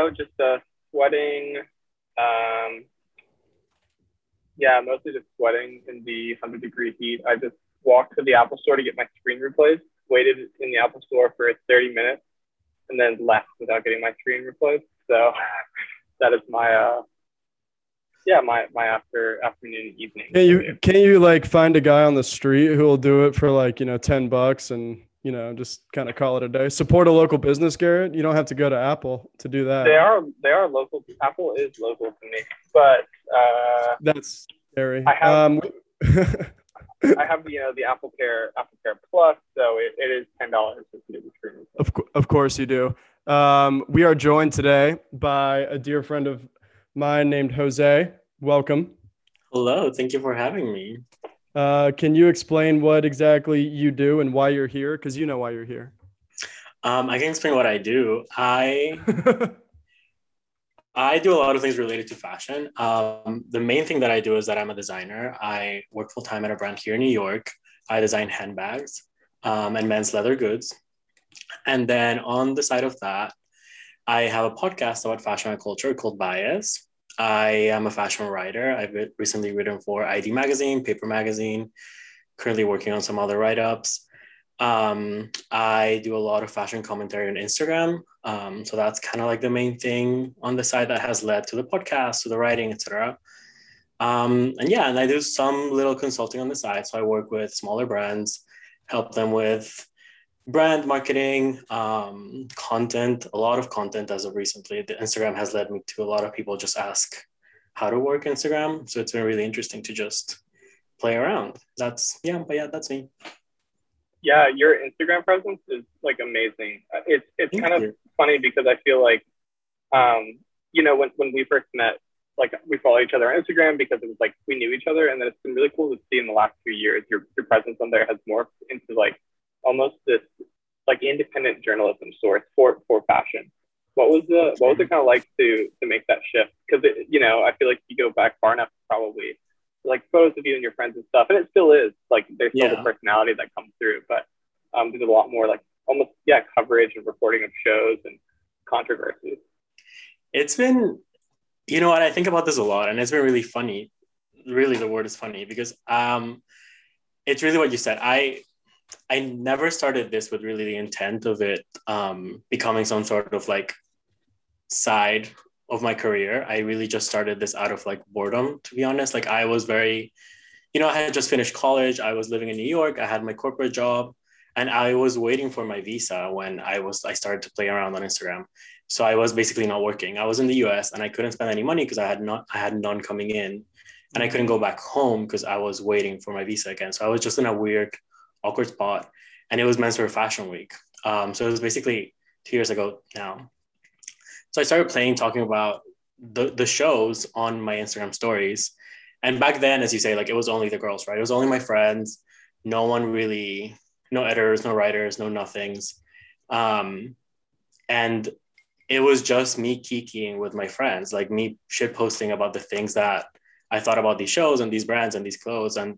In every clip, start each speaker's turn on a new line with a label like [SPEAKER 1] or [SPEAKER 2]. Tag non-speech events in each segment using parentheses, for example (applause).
[SPEAKER 1] know, just uh, sweating. Um, yeah, mostly just sweating in the 100 degree heat. I just walked to the Apple store to get my screen replaced, waited in the Apple store for 30 minutes, and then left without getting my screen replaced. So (laughs) that is my uh, yeah, my my after afternoon evening.
[SPEAKER 2] Can you can you like find a guy on the street who will do it for like you know ten bucks and you know just kind of call it a day? Support a local business, Garrett. You don't have to go to Apple to do that.
[SPEAKER 1] They are they are local. Apple is local to me, but uh,
[SPEAKER 2] that's scary.
[SPEAKER 1] I have
[SPEAKER 2] um, (laughs)
[SPEAKER 1] I have you know the Apple Care Apple Care Plus, so it, it is ten dollars to do the screen.
[SPEAKER 2] Of, co- of course you do. Um, we are joined today by a dear friend of mine named Jose. Welcome.
[SPEAKER 3] Hello, thank you for having me.
[SPEAKER 2] Uh, can you explain what exactly you do and why you're here? Because you know why you're here.
[SPEAKER 3] Um, I can explain what I do. I (laughs) I do a lot of things related to fashion. Um, the main thing that I do is that I'm a designer. I work full time at a brand here in New York. I design handbags um, and men's leather goods. And then on the side of that, I have a podcast about fashion and culture called Bias. I am a fashion writer. I've recently written for ID Magazine, Paper Magazine, currently working on some other write ups. Um, I do a lot of fashion commentary on Instagram. Um, so that's kind of like the main thing on the side that has led to the podcast, to the writing, etc. Um, and yeah, and I do some little consulting on the side. So I work with smaller brands, help them with brand marketing, um, content, a lot of content as of recently. The Instagram has led me to a lot of people just ask how to work Instagram. So it's been really interesting to just play around. That's yeah, but yeah, that's me.
[SPEAKER 1] Yeah, your Instagram presence is like amazing. It's it's
[SPEAKER 3] Thank
[SPEAKER 1] kind of funny because I feel like, um, you know, when when we first met, like we follow each other on Instagram because it was like we knew each other, and then it's been really cool to see in the last few years your your presence on there has morphed into like almost this like independent journalism source for for fashion. What was the what was it kind of like to to make that shift? Because you know I feel like you go back far enough, probably like photos of you and your friends and stuff, and it still is like there's still
[SPEAKER 3] Yeah.
[SPEAKER 1] the personality that comes through, but um, there's a lot more like almost yeah coverage and reporting of shows and controversies.
[SPEAKER 3] It's been, you know what, I think about this a lot and it's been really funny. Really, the word is funny because um, it's really what you said. I I never started this with really the intent of it um, becoming some sort of like side of my career. I really just started this out of like boredom, to be honest. Like I was very, you know, I had just finished college. I was living in New York. I had my corporate job, and I was waiting for my visa when I was I started to play around on Instagram. So I was basically not working. I was in the U.S. and I couldn't spend any money because I had not I had none coming in, and I couldn't go back home because I was waiting for my visa again. So I was just in a weird, awkward spot, and it was Men's Wear Fashion Week. Um, so it was basically two years ago now. So I started playing, talking about the the shows on my Instagram stories, and back then, as you say, like it was only the girls, right? It was only my friends. No one really, no editors, no writers, no nothings, um, and it was just me kikiing with my friends, like me shit posting about the things that I thought about these shows and these brands and these clothes. And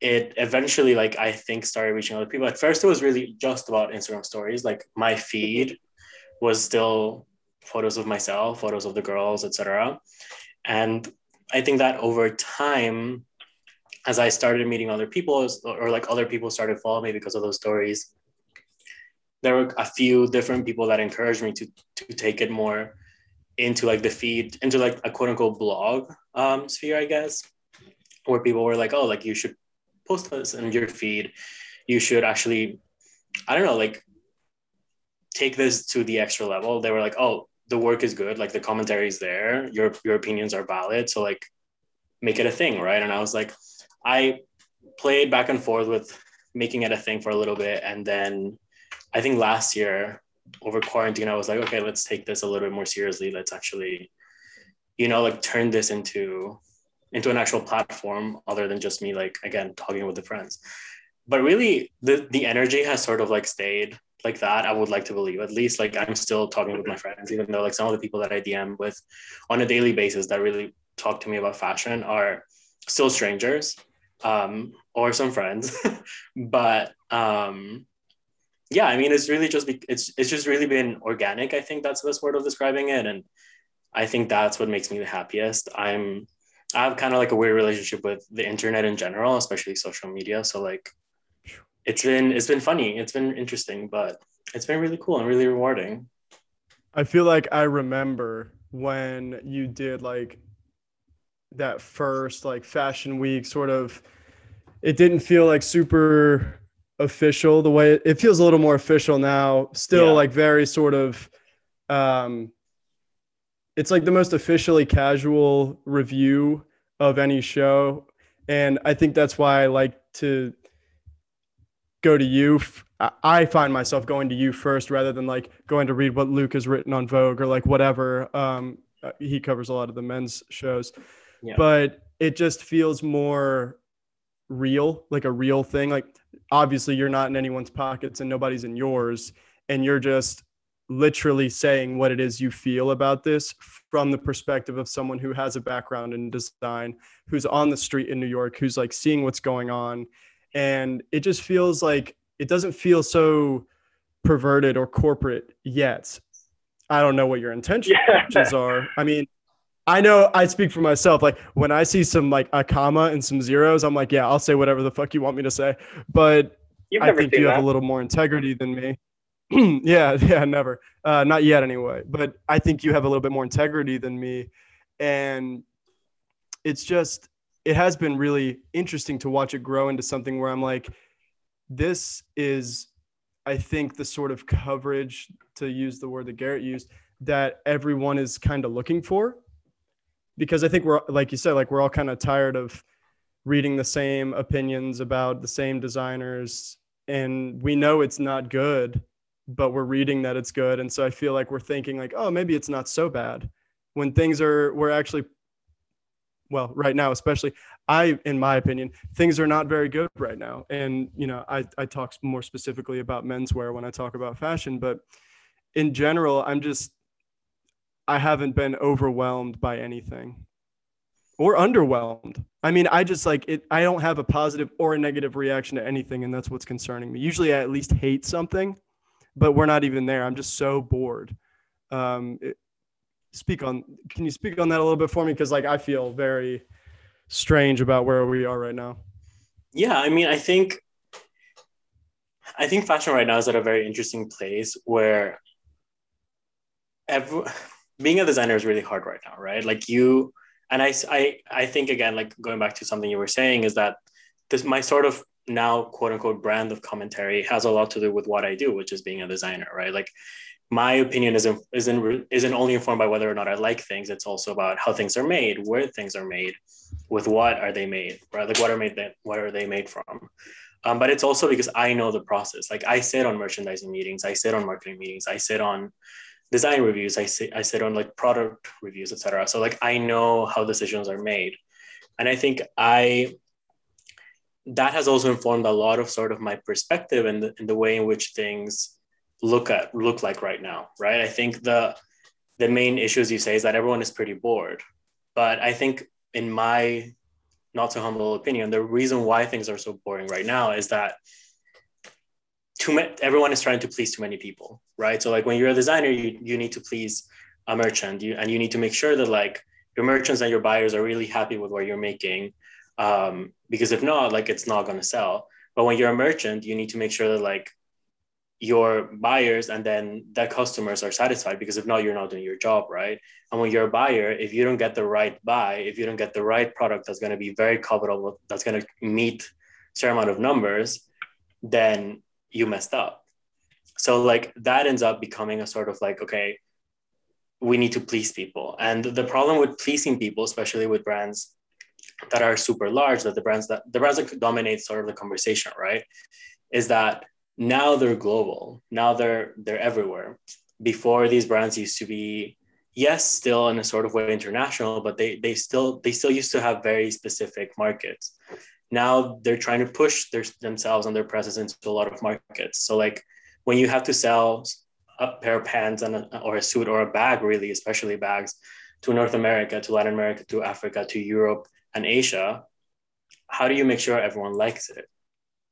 [SPEAKER 3] it eventually, like, I think started reaching other people. At first, it was really just about Instagram stories. Like, my feed was still photos of myself, photos of the girls, etc. And I think that over time, as I started meeting other people, or like other people started following me because of those stories, there were a few different people that encouraged me to to take it more into like the feed into like a quote unquote blog um, sphere, I guess, where people were like, oh, like you should post this in your feed. You should actually, I don't know, like take this to the extra level. They were like, oh, the work is good, like the commentary is there, your your opinions are valid, so like make it a thing, right? And I was like, I played back and forth with making it a thing for a little bit, and then I think last year over quarantine, I was like, okay, let's take this a little bit more seriously. Let's actually, you know, like turn this into into an actual platform other than just me, like again, talking with the friends. But really, the the energy has sort of like stayed like that. I would like to believe, at least, like I'm still talking with my friends, even though like some of the people that I DM with on a daily basis that really talk to me about fashion are still strangers um, or some friends. (laughs) but um, yeah, I mean, it's really just be, it's it's just really been organic. I think that's the best word of describing it, and I think that's what makes me the happiest. I'm I have kind of like a weird relationship with the internet in general, especially social media. So like, it's been it's been funny, it's been interesting, but it's been really cool and really rewarding.
[SPEAKER 2] I feel like I remember when you did like that first like fashion week sort of it didn't feel like super official the way it, feels a little more official now still yeah. like very sort of um it's like the most officially casual review of any show and i think that's why i like to go to you i find myself going to you first rather than like going to read what luke has written on vogue or like whatever um uh, he covers a lot of the men's shows yeah. but it just feels more real like a real thing like obviously you're not in anyone's pockets and nobody's in yours and you're just literally saying what it is you feel about this from the perspective of someone who has a background in design who's on the street in New York who's like seeing what's going on and it just feels like it doesn't feel so perverted or corporate yet I don't know what your intentions (laughs) yeah. are I mean I know I speak for myself. Like when I see some like a comma and some zeros, I'm like, yeah, I'll say whatever the fuck you want me to say. But I think you that. have a little more integrity than me. (clears throat) yeah, (laughs) yeah, never. Uh, not yet anyway. But I think you have a little bit more integrity than me. And it's just it has been really interesting to watch it grow into something where I'm like, this is I think the sort of coverage to use the word that Garrett used that everyone is kind of looking for because I think we're like you said, like we're all kind of tired of reading the same opinions about the same designers, and we know it's not good, but we're reading that it's good, and so I feel like we're thinking like, oh, maybe it's not so bad when things are we're actually well right now especially i in my opinion things are not very good right now and you know i i talk more specifically about menswear when i talk about fashion but in general i'm just I haven't been overwhelmed by anything or underwhelmed. I mean, I just like it. I don't have a positive or a negative reaction to anything, and that's what's concerning me. Usually, I at least hate something, but we're not even there. I'm just so bored. Um, it, speak on. Can you speak on that a little bit for me? Because like I feel very strange about where we are right now.
[SPEAKER 3] Yeah, I mean, I think, I think fashion right now is at a very interesting place where every being a designer is really hard right now, right? Like you, and I, I, I think again, like going back to something you were saying is that this, my sort of now quote unquote brand of commentary has a lot to do with what I do, which is being a designer, right? Like my opinion isn't, isn't, isn't only informed by whether or not I like things. It's also about how things are made, where things are made, with what are they made, right? Like what are made, that what are they made from? Um, but it's also because I know the process. Like I sit on merchandising meetings, I sit on marketing meetings, I sit on design reviews i sit i sit on like product reviews etc so like i know how decisions are made and i think i that has also informed a lot of sort of my perspective and the, the way in which things look at look like right now right? I think the the main issues you say is that everyone is pretty bored. But i think in my not so humble opinion the reason why things are so boring right now is that too many everyone is trying to please too many people right? So like when you're a designer you, you need to please a merchant. You, and you need to make sure that like your merchants and your buyers are really happy with what you're making um, because if not like it's not going to sell. But when you're a merchant you need to make sure that like your buyers and then their customers are satisfied because if not you're not doing your job right? And when you're a buyer if you don't get the right buy if you don't get the right product that's going to be very covetable that's going to meet certain amount of numbers then you messed up. So like that ends up becoming a sort of like okay we need to please people. And the problem with pleasing people especially with brands that are super large that the brands that the brands that dominate sort of the conversation right is that now they're global. Now they're they're everywhere. Before these brands used to be yes still in a sort of way international but they they still they still used to have very specific markets. Now they're trying to push their, themselves and their presence into a lot of markets. So like when you have to sell a pair of pants and a, or a suit or a bag, really, especially bags, to North America, to Latin America, to Africa, to Europe and Asia, how do you make sure everyone likes it?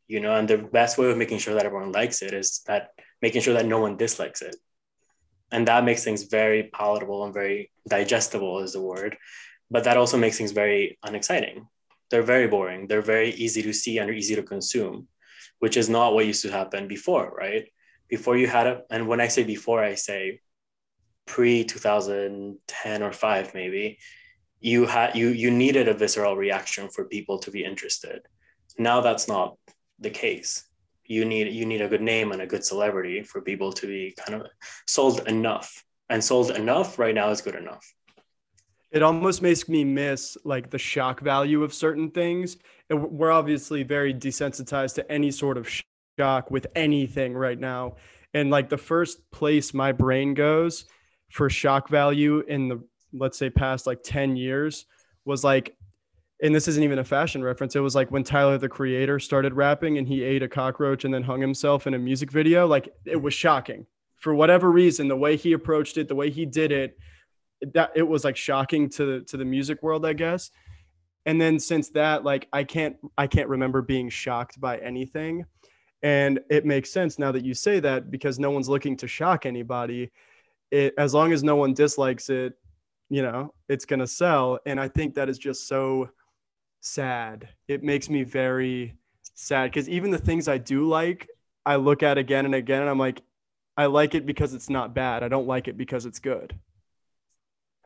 [SPEAKER 3] you know, and the best way of making sure that everyone likes it is that making sure that no one dislikes it. And that makes things very palatable and very digestible is the word. But that also makes things very unexciting. They're very boring. They're very easy to see and easy to consume, which is not what used to happen before, right? Before you had a, and when I say before, I say pre 2010 or five, maybe, you had you you needed a visceral reaction for people to be interested. Now that's not the case. You need you need a good name and a good celebrity for people to be kind of sold enough. And sold enough right now is good enough.
[SPEAKER 2] It almost makes me miss like the shock value of certain things. We're obviously very desensitized to any sort of shock with anything right now. And like the first place my brain goes for shock value in the let's say past like 10 years was like and this isn't even a fashion reference. It was like when Tyler the creator started rapping and he ate a cockroach and then hung himself in a music video. Like it was shocking for whatever reason, the way he approached it, the way he did it, that it was like shocking to to the music world, I guess. And then since that, like I can't I can't remember being shocked by anything. And it makes sense now that you say that because no one's looking to shock anybody. It, as long as no one dislikes it, you know, it's gonna sell. And I think that is just so sad. It makes me very sad because even the things I do like, I look at again and again, and I'm like, I like it because it's not bad. I don't like it because it's good.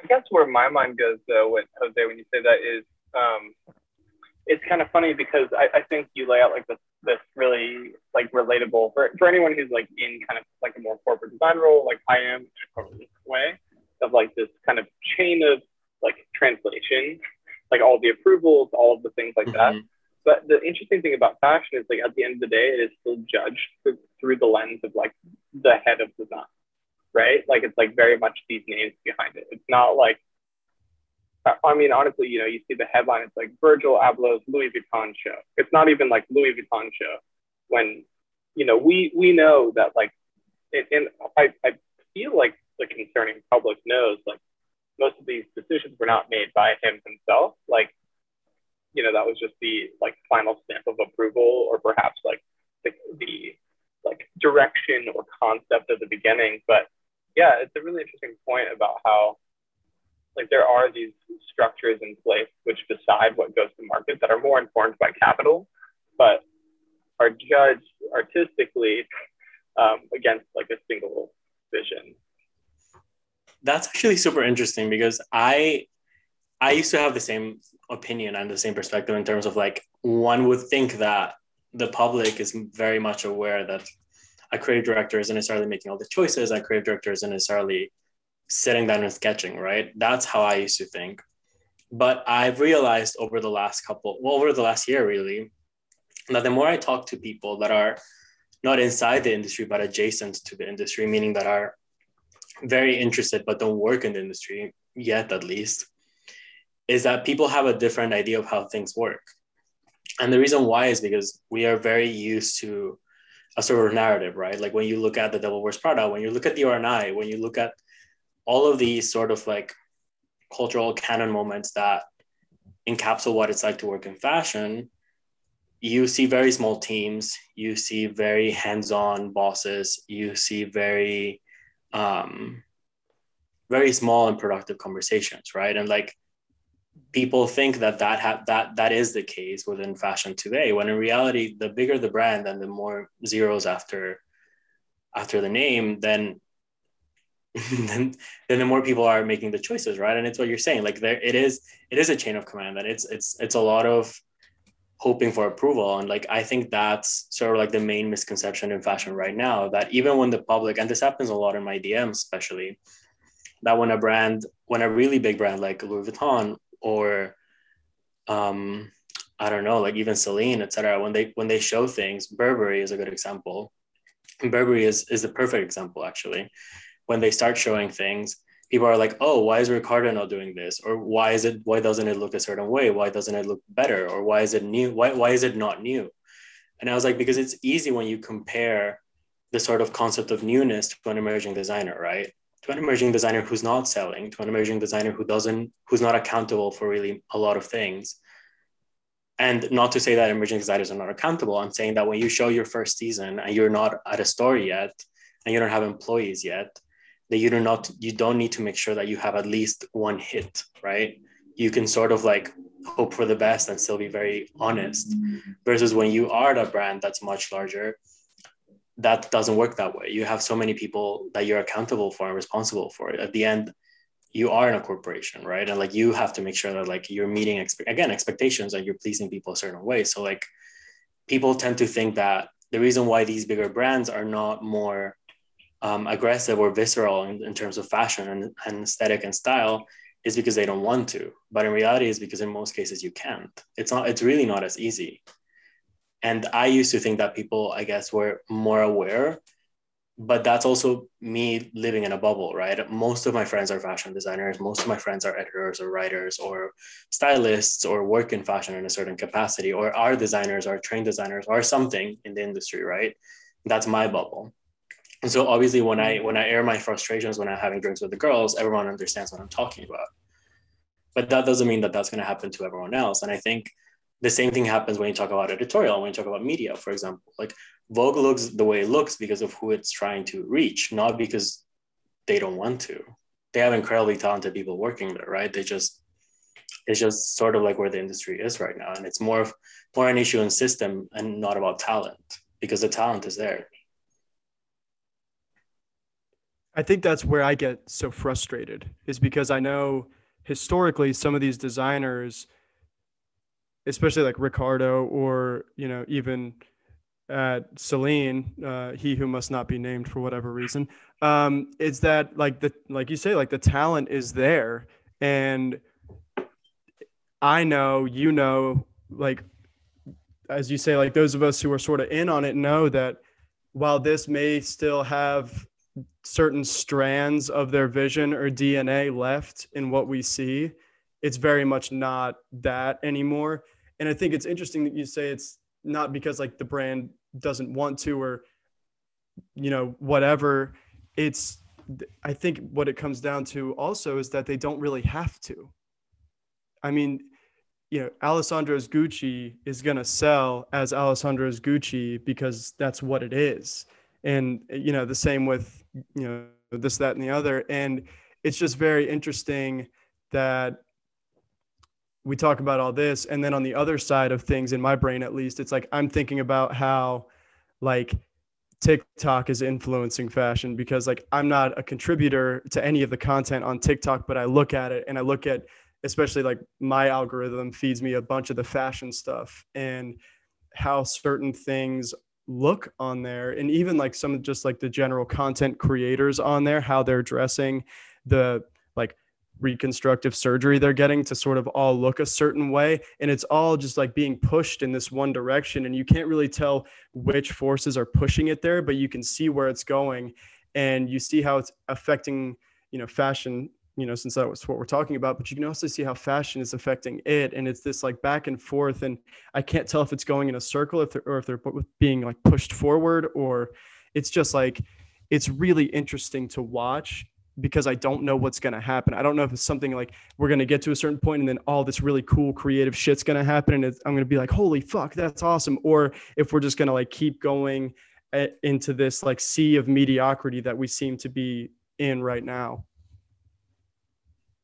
[SPEAKER 1] I guess where my mind goes though, when Jose, when you say that, is um, it's kind of funny because I, I think you lay out like this this really like relatable for, for anyone who's like in kind of like a more corporate design role, like I am in a corporate way, of like this kind of chain of like translation like all the approvals, all of the things like mm-hmm. that. But the interesting thing about fashion is like at the end of the day, it is still judged through, through the lens of like the head of design, right? Like it's like very much these names behind it. It's not like, I mean, honestly, you know, you see the headline, it's like Virgil Abloh's Louis Vuitton show. It's not even like Louis Vuitton show when, you know, we, we know that like, and I, I feel like the concerning public knows like most of these decisions were not made by him himself. Like, you know, that was just the like final stamp of approval, or perhaps like the, the like direction or concept at the beginning. But yeah, it's a really interesting point about how like there are these structures in place which decide what goes to market that are more informed by capital, but are judged artistically um, against like a single vision
[SPEAKER 3] that's actually super interesting because I I used to have the same opinion and the same perspective in terms of like one would think that the public is very much aware that a creative director isn't necessarily making all the choices, a creative director isn't necessarily sitting down and sketching, right? That's how I used to think. But I've realized over the last couple, well, over the last year really, that the more I talk to people that are not inside the industry but adjacent to the industry, meaning that are very interested but don't work in the industry yet at least is that people have a different idea of how things work. And the reason why is because we are very used to a sort of narrative right? Like when you look at the devil wears prada when you look at the R&I when you look at all of these sort of like cultural canon moments that encapsulate what it's like to work in fashion you see very small teams you see very hands-on bosses you see very um, very small and productive conversations, right? And like people think that that ha- that that is the case within fashion today, when in reality, the bigger the brand and the more zeros after after the name, then (laughs) then then the more people are making the choices, right? And it's what you're saying, like there it is it is a chain of command, and it's it's it's a lot of hoping for approval. And like i think that's sort of like the main misconception in fashion right now that even when the public and this happens a lot in my dms especially that when a brand when a really big brand like louis vuitton or um i don't know like even celine etc when they when they show things burberry is a good example. Burberry is is the perfect example actually. When they start showing things people are like, oh, why is Riccardo not doing this? Or why is it, why doesn't it look a certain way? Why doesn't it look better? Or why is it new? Why, why is it not new? And I was like, because it's easy when you compare the sort of concept of newness to an emerging designer, right? To an emerging designer who's not selling, to an emerging designer who doesn't, who's not accountable for really a lot of things. and not to say that emerging designers are not accountable. I'm saying that when you show your first season and you're not at a store yet, and you don't have employees yet, that you do not you don't need to make sure that you have at least one hit, right? You can sort of like hope for the best and still be very honest. Versus when you are a brand that's much larger, that doesn't work that way. You have so many people that you're accountable for and responsible for. At the end, you are in a corporation, right? And like you have to make sure that like you're meeting expe- again expectations and you're pleasing people a certain way. So like people tend to think that the reason why these bigger brands are not more um, aggressive or visceral in, in terms of fashion and, and aesthetic and style is because they don't want to. But in reality, is because in most cases you can't. It's not. It's really not as easy. And I used to think that people, I guess, were more aware but that's also me living in a bubble, right? Most of my friends are fashion designers. Most of my friends are editors or writers or stylists or work in fashion in a certain capacity or are designers or trained designers or something in the industry, right? That's my bubble. And so obviously when I when I air my frustrations when I'm having drinks with the girls, everyone understands what I'm talking about. But that doesn't mean that that's going to happen to everyone else. And I think the same thing happens when you talk about editorial, when you talk about media, for example. Like Vogue looks the way it looks because of who it's trying to reach, not because they don't want to. They have incredibly talented people working there, right? They just it's just sort of like where the industry is right now, and it's more of more an issue in system and not about talent because the talent is there.
[SPEAKER 2] I think that's where I get so frustrated is because I know historically some of these designers, especially like Riccardo or you know even at Celine, uh, he who must not be named for whatever reason, um, is that like the like you say, like the talent is there, and I know, you know, like as you say, like those of us who are sort of in on it know that while this may still have certain strands of their vision or DNA left in what we see, it's very much not that anymore. And I think it's interesting that you say it's not because like the brand doesn't want to or you know whatever. It's i think what it comes down to also is that they don't really have to. I mean you know alessandro's gucci is going to sell as alessandro's gucci because that's what it is. And you know the same with you know this that and the other. And it's just very interesting that we talk about all this. And then on the other side of things in my brain at least it's like i'm thinking about how like TikTok is influencing fashion because like I'm not a contributor to any of the content on TikTok, but I look at it and I look at especially like my algorithm feeds me a bunch of the fashion stuff and how certain things look on there and even like some of just like the general content creators on there how they're dressing the like reconstructive surgery they're getting to sort of all look a certain way and it's all just like being pushed in this one direction and you can't really tell which forces are pushing it there but you can see where it's going and you see how it's affecting you know fashion you know since that was what we're talking about but you can also see how fashion is affecting it and it's this like back and forth and i can't tell if it's going in a circle if or if they're being like pushed forward or it's just like it's really interesting to watch because I don't know what's going to happen. I don't know if it's something like we're going to get to a certain point and then all this really cool creative shit's going to happen and I'm going to be like, holy fuck, that's awesome. Or if we're just going to like keep going eh, into this like sea of mediocrity that we seem to be in right now.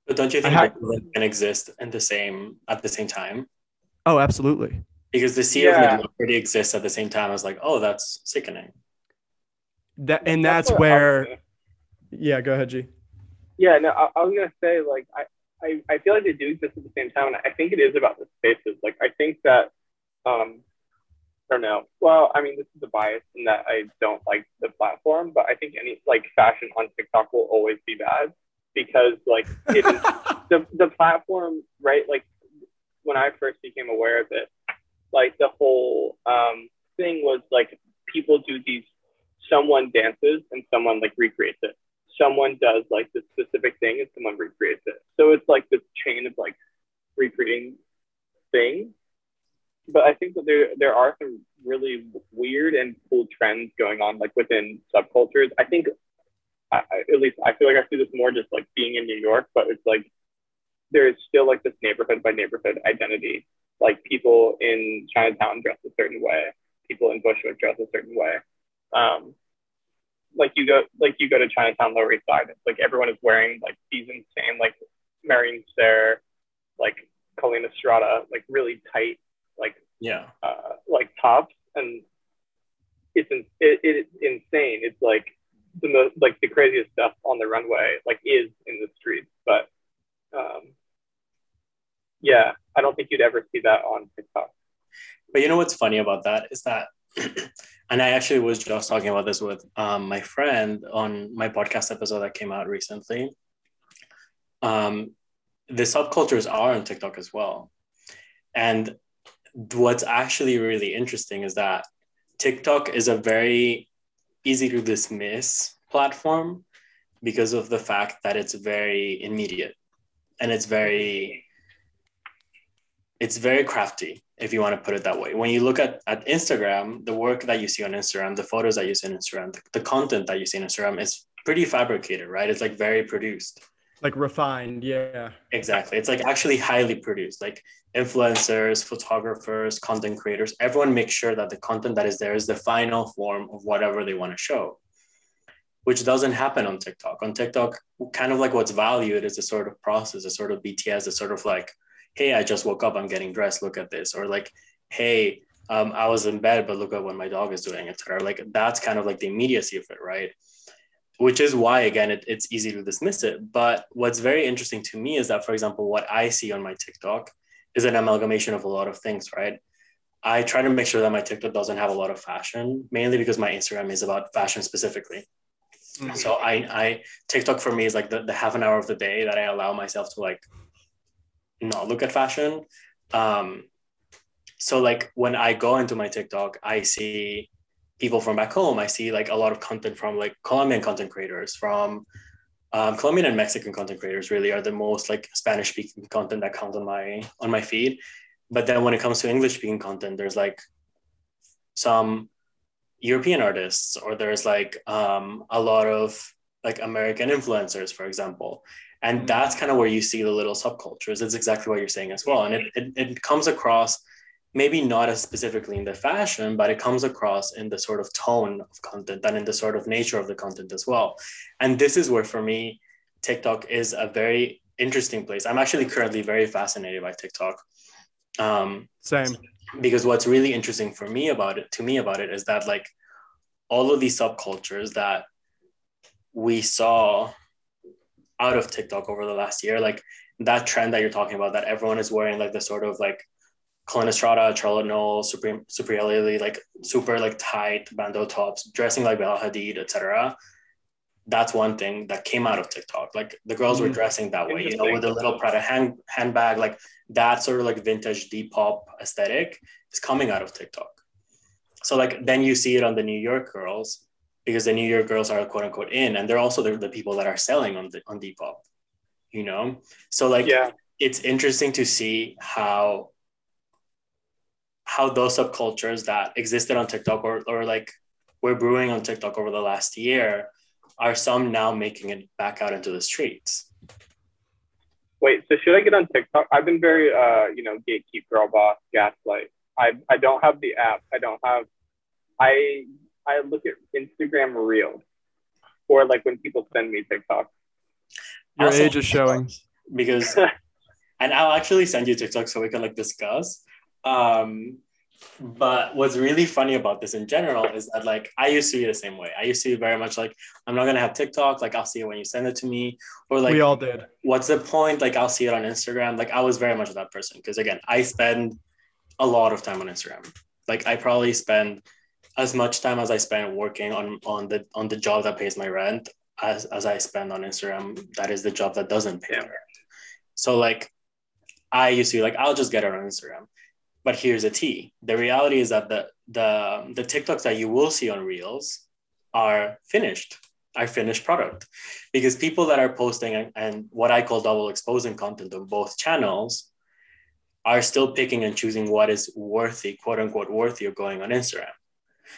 [SPEAKER 3] But don't you think had, can exist in the same at the same time?
[SPEAKER 2] Oh, absolutely.
[SPEAKER 3] Because the sea yeah. of mediocrity exists at the same time. I was like, oh, that's sickening.
[SPEAKER 2] That and that's, that's where yeah, go ahead, G.
[SPEAKER 1] Yeah, no, I, I was gonna say like I, I, I feel like they do exist at the same time, and I think it is about the spaces. Like I think that um, I don't know. Well, I mean, this is a bias in that I don't like the platform, but I think any like fashion on TikTok will always be bad because like it, (laughs) the the platform, right? Like when I first became aware of it, like the whole um, thing was like people do these someone dances and someone like recreates it someone does like this specific thing and someone recreates it. So it's like this chain of like recreating things. But I think that there there are some really weird and cool trends going on like within subcultures. I think I, at least I feel like I see this more just like being in New York, but it's like there is still like this neighborhood by neighborhood identity like people in Chinatown dress a certain way, people in Bushwick dress a certain way. Um, like you go like you go to Chinatown Lower East Side, it's like everyone is wearing like these insane like Marine Serre, like Collina Strada, like really tight, like
[SPEAKER 3] Yeah.
[SPEAKER 1] uh, like tops, and it's in, it, it's insane. It's like the most like the craziest stuff on the runway like is in the streets, but um, yeah, I don't think you'd ever see that on TikTok.
[SPEAKER 3] But you know what's funny about that is that, (clears throat) and I actually was just talking about this with um, my friend on my podcast episode that came out recently. Um, the subcultures are on TikTok as well. And what's actually really interesting is that TikTok is a very easy to dismiss platform because of the fact that it's very immediate and it's very it's very crafty if you want to put it that way. When you look at, at instagram the work that you see on instagram the photos that you see on instagram the, the content that you see on instagram is pretty fabricated right? It's like very produced
[SPEAKER 2] Like refined, yeah.
[SPEAKER 3] Exactly. It's like actually highly produced. Like influencers, photographers, content creators, everyone makes sure that the content that is there is the final form of whatever they want to show, which doesn't happen on TikTok. On TikTok, kind of like what's valued is a sort of process, a sort of BTS, a sort of like, hey, I just woke up, I'm getting dressed, look at this. Or like, hey, um, I was in bed, but look at what my dog is doing, etc. Like that's kind of like the immediacy of it, right? Which is why again it, it's easy to dismiss it. But what's very interesting to me is that for example what i see on my tiktok is an amalgamation of a lot of things right? I try to make sure that my tiktok doesn't have a lot of fashion mainly because my instagram is about fashion specifically.
[SPEAKER 2] Mhm.
[SPEAKER 3] so i i tiktok for me is like the, the half an hour of the day that i allow myself to like not look at fashion. Um so like when i go into my tiktok i see people from back home. I see like a lot of content from like Colombian content creators, from um, Colombian and Mexican content creators. Really are the most like Spanish speaking content that comes on my on my feed. But then when it comes to English speaking content, there's like some European artists, or there's like um, a lot of like American influencers, for example. And
[SPEAKER 2] Mhm.
[SPEAKER 3] that's kind of where you see the little subcultures. It's exactly what you're saying as well. And it, it, it comes across maybe not as specifically in the fashion, but it comes across in the sort of tone of content and in the sort of nature of the content as well. And this is where, for me, TikTok is a very interesting place. I'm actually currently very fascinated by TikTok. Um,
[SPEAKER 2] Same.
[SPEAKER 3] because what's really interesting for me about it, to me about it, is that like all of these subcultures that we saw out of TikTok over the last year, like that trend that you're talking about, that everyone is wearing like the sort of like Collina Strada, Charlotte Knowles, Supriya Lele, like super like tight bandeau tops, dressing like Bella Hadid, etc. That's one thing that came out of TikTok. Like the girls were
[SPEAKER 2] Mm.
[SPEAKER 3] dressing that way, you know, with a little Prada hand, handbag, like that sort of like vintage Depop aesthetic is coming out of TikTok. So like then you see it on the New York girls because the New York girls are quote unquote in, and they're also the, the people that are selling on the on Depop, you know. So like
[SPEAKER 1] yeah,
[SPEAKER 3] it's interesting to see how how those subcultures that existed on TikTok or, or like were brewing on TikTok over the last year are some now making it back out into the streets.
[SPEAKER 1] Wait, so should I get on TikTok? I've been very, uh, you know, gatekeep, girl boss, gaslight. I, I don't have the app. I don't have. I I look at Instagram Reels, or like when people send me TikTok.
[SPEAKER 2] Your
[SPEAKER 3] Also-
[SPEAKER 2] age is showing.
[SPEAKER 3] because (laughs) and I'll actually send you TikTok so we can like discuss. Um, but what's really funny about this in general is that like I used to be the same way. I used to be very much like I'm not gonna have TikTok. Like I'll see it when you send it to me, or like
[SPEAKER 2] we all did.
[SPEAKER 3] what's the point? Like I'll see it on Instagram. Like I was very much that person because again, I spend a lot of time on Instagram. Like I probably spend as much time as I spend working on on the on the job that pays my rent as as I spend on Instagram. That is the job that doesn't pay my
[SPEAKER 1] Yeah.
[SPEAKER 3] rent. So like I used to be like, I'll just get it on Instagram. But here's a T. The reality is that the the um, the TikToks that you will see on Reels are finished, are finished product. Because people that are posting and, and what I call double exposing content on both channels are still picking and choosing what is worthy, quote unquote, worthy of going on Instagram.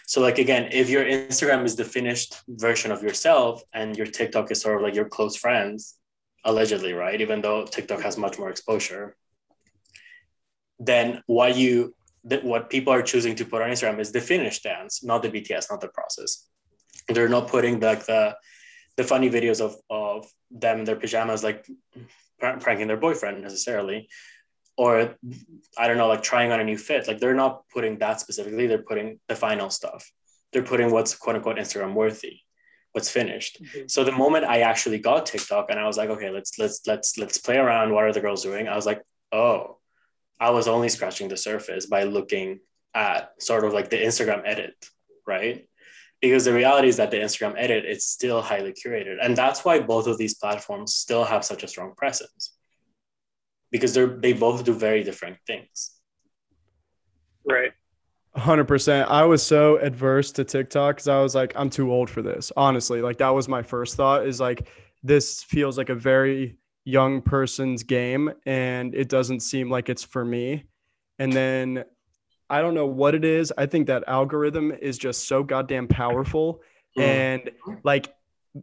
[SPEAKER 3] So, like again, if your Instagram is the finished version of yourself and your TikTok is sort of like your close friends, allegedly, right? Even though TikTok has much more exposure, then what you that what people are choosing to put on Instagram is the finished dance, not the BTS, not the process. They're not putting like the the funny videos of of them in their pajamas, like pranking their boyfriend necessarily, or I don't know, like trying on a new fit. Like they're not putting that specifically. They're putting the final stuff. They're putting what's quote unquote Instagram worthy, what's finished. Mm-hmm. So the moment I actually got TikTok and I was like, okay, let's let's let's let's play around. What are the girls doing? I was like, oh, I was only scratching the surface by looking at sort of like the Instagram edit, right? Because the reality is that the Instagram edit it's still highly curated, and that's why both of these platforms still have such a strong presence because they're they both do very different things.
[SPEAKER 1] Right.
[SPEAKER 2] 100%. I was so adverse to TikTok cuz I was like I'm too old for this. Honestly, like that was my first thought is like this feels like a very young person's game and it doesn't seem like it's for me. And then I don't know what it is. I think that algorithm is just so goddamn powerful mm. and like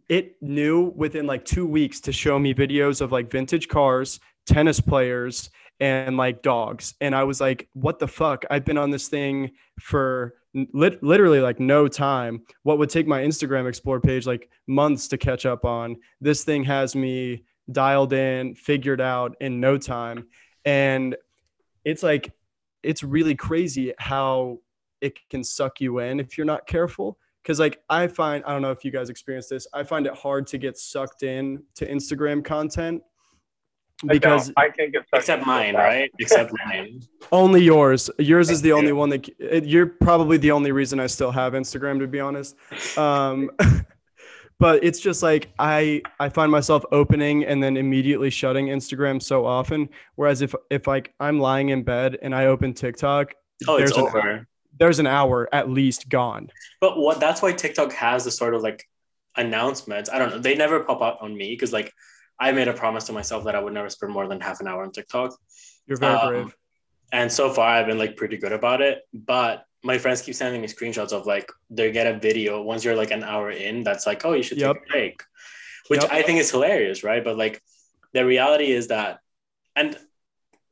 [SPEAKER 2] it knew within like 2 weeks to show me videos of like vintage cars, tennis players and like dogs. And I was like, what the fuck? I've been on this thing for lit- literally like no time. What would take my Instagram explore page like months to catch up on. This thing has me dialed in, figured out in no time. And it's like, it's really crazy how it can suck you in if you're not careful. Cause like I find, I don't know if you guys experience this, I find it hard to get sucked in to Instagram content because
[SPEAKER 1] I, I can't get
[SPEAKER 3] except mine, right? Except mine. (laughs)
[SPEAKER 2] Only yours. Yours is the only one that you're probably the only reason I still have Instagram, to be honest. Um, (laughs) but it's just like I I find myself opening and then immediately shutting Instagram so often. Whereas if if like I'm lying in bed and I open TikTok,
[SPEAKER 3] oh, it's over.
[SPEAKER 2] there's an hour at least gone.
[SPEAKER 3] But what that's why TikTok has the sort of like announcements. I don't know. They never pop up on me because like I made a promise to myself that I would never spend more than half an hour on TikTok.
[SPEAKER 2] You're very um, brave.
[SPEAKER 3] And so far, I've been like pretty good about it. But my friends keep sending me screenshots of like they get a video once you're like an hour in that's like, oh, you should yep. take a break, which yep. I think is hilarious, right? But like the reality is that, and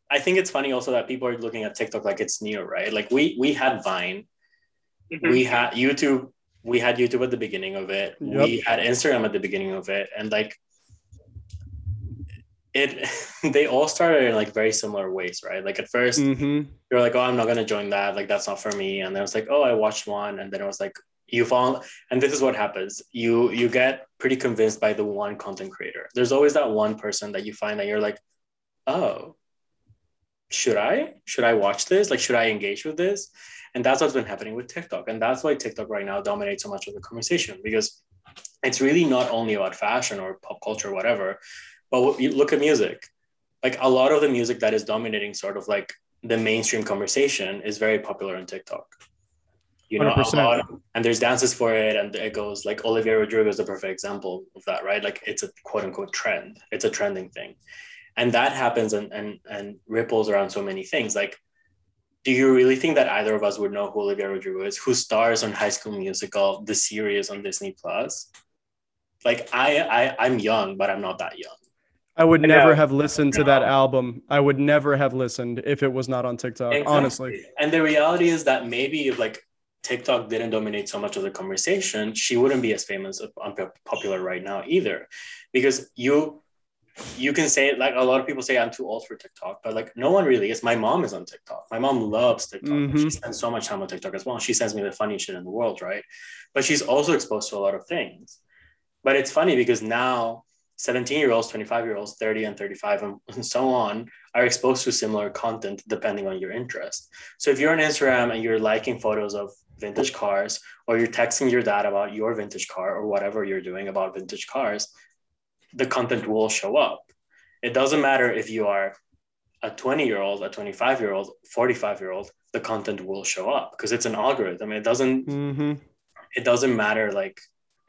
[SPEAKER 3] I think it's funny also that people are looking at TikTok like it's new, right? Like we we had Vine, mm-hmm. we had YouTube, we had YouTube at the beginning of it, yep. we had Instagram at the beginning of it, and like it (laughs) they all started in like very similar ways, right? Like at 1st you
[SPEAKER 2] mm-hmm.
[SPEAKER 3] you're like, oh, I'm not gonna join that, like that's not for me. And then it was like, oh, I watched one, and then it was like you fall and this is what happens. You you get pretty convinced by the one content creator. There's always that one person that you find that you're like oh should i? Should i watch this? Like should i engage with this? And that's what's been happening with tiktok. And that's why tiktok right now dominates so much of the conversation because it's really not only about fashion or pop culture or whatever but you look at music, like a lot of the music that is dominating sort of like the mainstream conversation is very popular on TikTok. You know, a lot of, and there's dances for it, and it goes like Olivia Rodrigo is a perfect example of that, right? Like it's a quote unquote trend. It's a trending thing, and that happens and and and ripples around so many things. Like, do you really think that either of us would know who Olivia Rodrigo is, who stars on High School Musical, the series on Disney Plus? Like I, I I'm young, but I'm not that young.
[SPEAKER 2] I would never have listened to that album. I would never have listened if it was not on TikTok, exactly. honestly.
[SPEAKER 3] And the reality is that maybe if like TikTok didn't dominate so much of the conversation, she wouldn't be as famous or popular right now either. Because you you can say like a lot of people say I'm too old for TikTok, but like no one really is. My mom is on TikTok. My mom loves TikTok. Mm-hmm. She spends so much time on TikTok as well. She sends me the funny shit in the world, right? But she's also exposed to a lot of things. But it's funny because now 17 year olds, 25 year olds, 30 and 35, and, so on are exposed to similar content depending on your interest. So if you're on Instagram and you're liking photos of vintage cars, or you're texting your dad about your vintage car, or whatever you're doing about vintage cars, the content will show up. It doesn't matter if you are a 20 year old, a 25 year old, 45 year old, the content will show up because it's an algorithm. It doesn't,
[SPEAKER 2] mm-hmm.
[SPEAKER 3] it doesn't matter like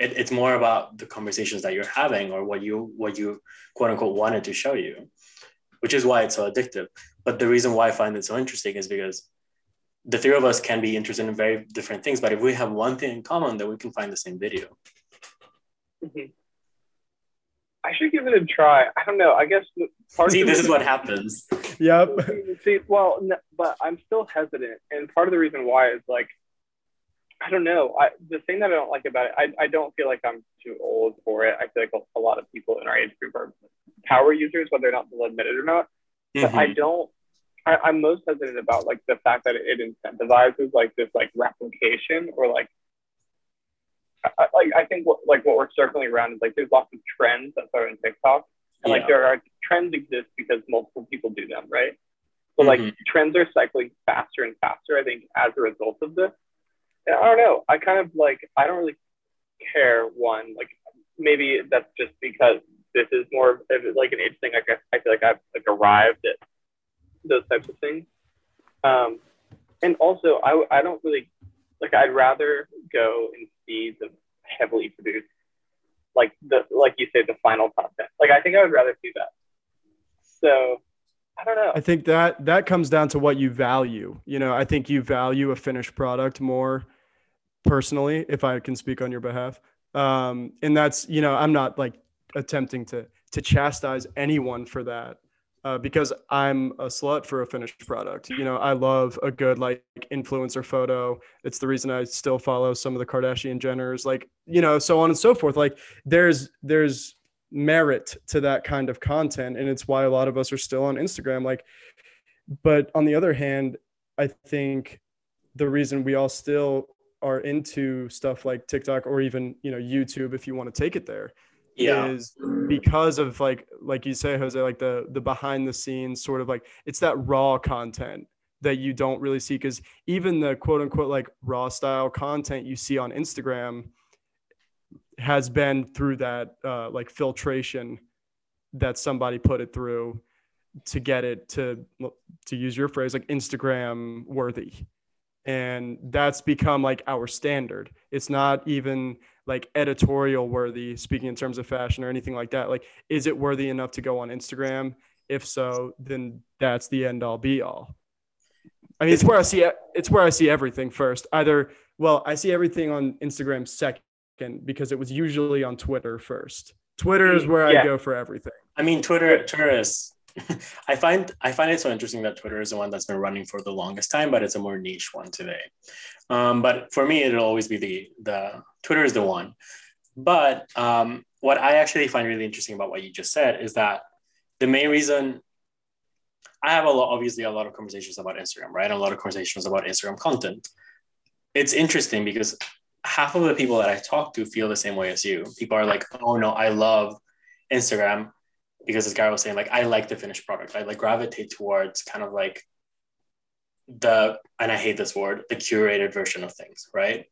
[SPEAKER 3] it, it's more about the conversations that you're having or what you what you quote unquote wanted to show you which is why it's so addictive but the reason why i find it so interesting is because the three of us can be interested in very different things but if we have one thing in common then we can find the same video
[SPEAKER 1] mm-hmm. I should give it a try. I don't know. I guess
[SPEAKER 3] part see, this is what happens.
[SPEAKER 2] Yep. (laughs)
[SPEAKER 1] See, well, no, but I'm still hesitant, and part of the reason why is like, I don't know. I, the thing that I don't like about it, I, I don't feel like I'm too old for it. I feel like a, a lot of people in our age group are power users, whether or not they'll admit it or not. Mm-hmm. But I mm-hmm. don't. I, I'm most hesitant about like the fact that it incentivizes like this like replication or like I, like I think what like what we're circling around is like there's lots of trends that start in TikTok, and yeah. like there are trends exist because multiple people do them, right? So like mm-hmm. trends are cycling faster and faster. I think as a result of this, I don't know. I kind of like I don't really care. One like maybe that's just because this is more of like an age thing. I guess I feel like I've like arrived at those types of things. Um, and also I I don't really like I'd rather go and see the heavily produced, like the like you say, the final content. Like I think I would rather see that. So I don't know.
[SPEAKER 2] I think that that comes down to what you value. You know, I think you value a finished product more personally, if I can speak on your behalf. Um, and that's, you know, I'm not like attempting to to chastise anyone for that uh, because I'm a slut for a finished product. You know, I love a good like influencer photo. It's the reason I still follow some of the Kardashian Jenners, like you know, so on and so forth. Like there's there's merit to that kind of content, and it's why a lot of us are still on Instagram. Like, but on the other hand, I think the reason we all still are into stuff like TikTok or even you know YouTube, if you want to take it there, yeah. is because of like like you say jose like the the behind the scenes sort of like it's that raw content that you don't really see because even the quote unquote like raw style content you see on instagram has been through that uh, like filtration that somebody put it through to get it to to use your phrase like instagram worthy. And that's become like our standard. It's not even like editorial worthy speaking in terms of fashion or anything like that. Like is it worthy enough to go on instagram? If so then that's the end all be all. I mean it's where i see it's where i see everything first. Either well i see everything on instagram second because it was usually on twitter first twitter is where yeah. i go for everything
[SPEAKER 3] i mean twitter twitter is (laughs) I find I find it so interesting that Twitter is the one that's been running for the longest time, but it's a more niche one today. Um, but for me, it'll always be the the Twitter is the one. But um, what I actually find really interesting about what you just said is that the main reason I have a lot, obviously, a lot of conversations about Instagram, right? A lot of conversations about Instagram content. It's interesting because half of the people that I talk to feel the same way as you. People are like, "Oh no, I love Instagram," because as Gary was saying, like I like the finished product. I like gravitate towards kind of like the and I hate this word, the curated version of things, right?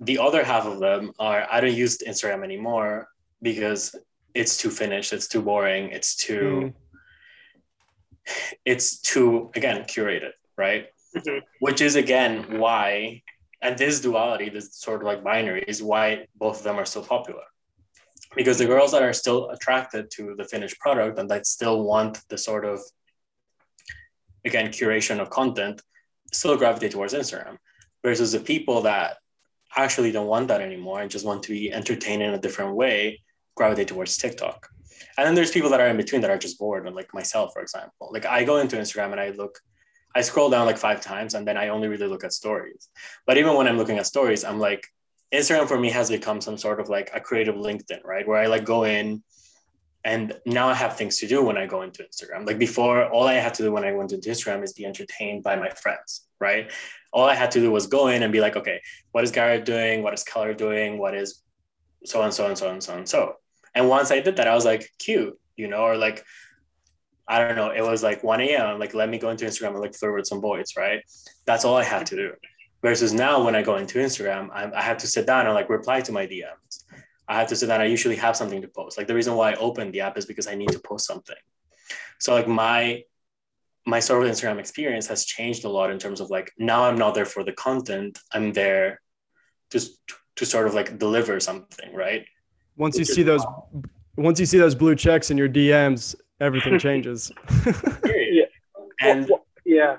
[SPEAKER 3] The other half of them are I don't use Instagram anymore because it's too finished, it's too boring, it's too mm. (sighs) it's too again curated, right? Mm-hmm. Which is again why and this duality, this sort of like binary is why both of them are so popular. Because the girls that are still attracted to the finished product and that still want the sort of again curation of content still gravitate towards instagram versus the people that actually don't want that anymore and just want to be entertained in a different way gravitate towards tiktok. And then there's people that are in between that are just bored and like myself for example. Like i go into instagram and i look i scroll down like five times and then i only really look at stories but even when i'm looking at stories i'm like Instagram for me has become some sort of like a creative LinkedIn, right? Where I like go in and now I have things to do when I go into Instagram. Like before, all I had to do when I went into Instagram is be entertained by my friends, right? All I had to do was go in and be like, okay, what is Garrett doing? What is Keller doing? What is so and so and so and so and so. And once I did that, I was like, cute, you know, or like, I don't know, it was like 1 a.m. Like, let me go into Instagram and like flirt with some boys, right? That's all I had to do. Versus now, when I go into Instagram, I, I have to sit down and like reply to my DMs. I have to sit down. I usually have something to post. Like the reason why I open the app is because I need to post something. So like my my sort of Instagram experience has changed a lot in terms of like now I'm not there for the content. I'm there to to sort of like deliver something, right?
[SPEAKER 2] Once you see those once you see those blue checks in your DMs, everything changes.
[SPEAKER 1] yeah. And yeah.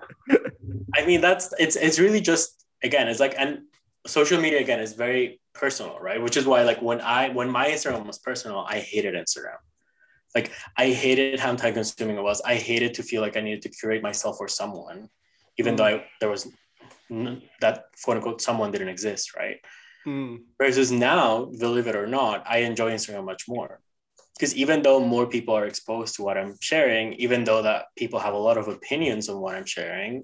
[SPEAKER 3] I mean that's it's it's really just again, it's like, and social media again is very personal, right? Which is why like when I when my Instagram was personal, I hated Instagram. Like I hated how time consuming it was. I hated to feel like I needed to curate myself for someone, even mm. though I, there was that quote unquote someone didn't exist, right? Mm. Versus now, believe it or not, I enjoy Instagram much more because even though more people are exposed to what I'm sharing, even though that people have a lot of opinions on what I'm sharing,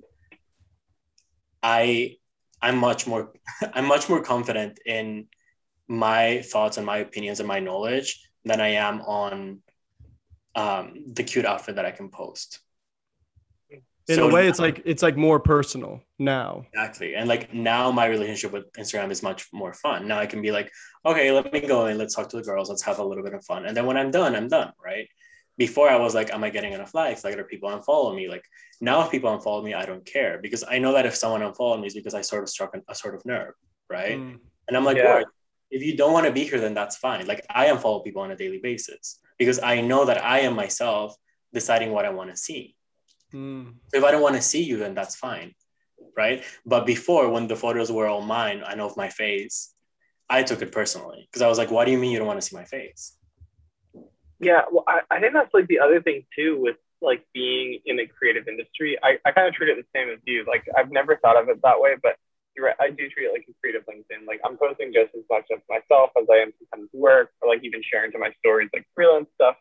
[SPEAKER 3] I I'm much more (laughs) I'm much more confident in my thoughts and my opinions and my knowledge than I am on um, the cute outfit that I can post.
[SPEAKER 2] In so a way, now, it's like it's like more personal now.
[SPEAKER 3] Exactly, and like now, my relationship with Instagram is much more fun. Now I can be like, okay, let me go and let's talk to the girls. Let's have a little bit of fun, and then when I'm done, I'm done. Right? Before I was like, am I getting enough likes? Like, are people unfollow me? Like now, if people unfollow me, I don't care because I know that if someone unfollowed me, is because I sort of struck a sort of nerve, right? Mm. And I'm like, yeah. if you don't want to be here, then that's fine. Like I unfollow people on a daily basis because I know that I am myself deciding what I want to see Mm. If I don't want to see you, then that's fine. Right. But before, when the photos were all mine, I know of my face, I took it personally because I was like, what do you mean you don't want to see my face?
[SPEAKER 1] Yeah. Well, I, I think that's like the other thing too with like being in the creative industry. I, I kind of treat it the same as you. Like, I've never thought of it that way, but you're right. I do treat it like a creative LinkedIn. Like, I'm posting just as much of myself as I am sometimes work or like even sharing to my stories like freelance stuff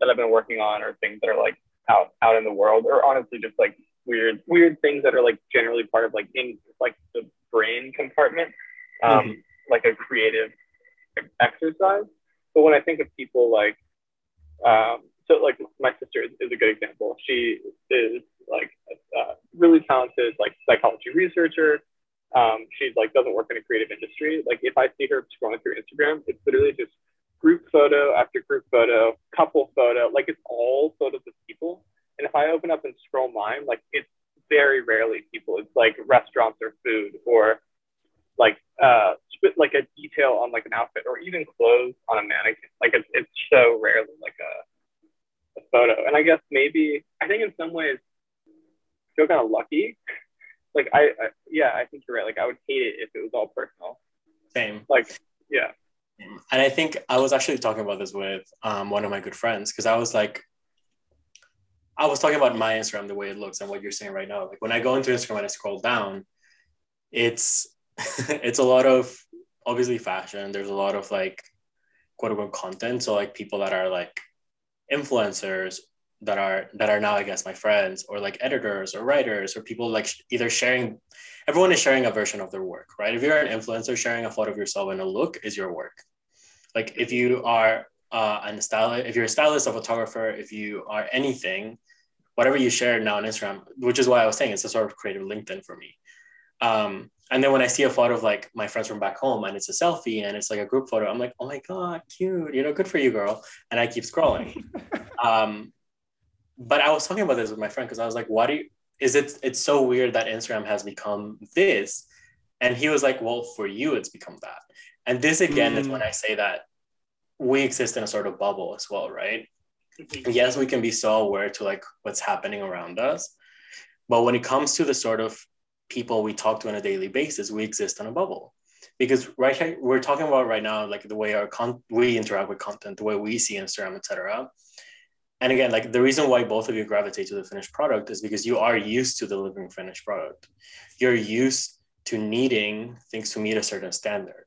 [SPEAKER 1] that I've been working on or things that are like out out in the world, or honestly just like weird weird things that are like generally part of like in like the brain compartment, um, mm-hmm. like a creative exercise. But when I think of people like, um, so like my sister is, is a good example. She is like a, a really talented like psychology researcher. Um, she like doesn't work in a creative industry. Like if I see her scrolling through Instagram, it's literally just group photo after group photo, couple photo, like it's all photos of people. And if I open up and scroll mine, like it's very rarely people. It's like restaurants or food or like uh like a detail on like an outfit or even clothes on a mannequin. Like it's it's so rarely like a, a photo. And I guess maybe I think in some ways I feel kind of lucky. Like I, I yeah, I think you're right. Like I would hate it if it was all personal.
[SPEAKER 3] Same.
[SPEAKER 1] Like yeah
[SPEAKER 3] and I think I was actually talking about this with um, one of my good friends because I was like, I was talking about my Instagram, the way it looks, and what you're saying right now. Like when I go into Instagram and I scroll down, it's (laughs) it's a lot of obviously fashion. There's a lot of like quote unquote content. So like people that are like influencers that are that are now I guess my friends or like editors or writers or people like either sharing everyone is sharing a version of their work, right? If you're an influencer, sharing a photo of yourself and a look is your work. Like if you are uh, an stylist, if you're a stylist, a photographer, if you are anything, whatever you share now on Instagram, which is why I was saying it's a sort of creative LinkedIn for me. Um, and then when I see a photo of like my friends from back home and it's a selfie and it's like a group photo, I'm like, oh my God, cute, you know, good for you, girl. And I keep scrolling. (laughs) um, but I was talking about this with my friend because I was like, why do you, is it it's so weird that Instagram has become this. And he was like, well, for you, it's become that. And this again mm. is when I say that we exist in a sort of bubble as well, right? Mm-hmm. Yes, we can be so aware to like what's happening around us. But when it comes to the sort of people we talk to on a daily basis, we exist in a bubble. Because right here, we're talking about right now, like the way our con- we interact with content, the way we see Instagram, etc and again like the reason why both of you gravitate to the finished product is because you are used to delivering finished product you're used to needing things to meet a certain standard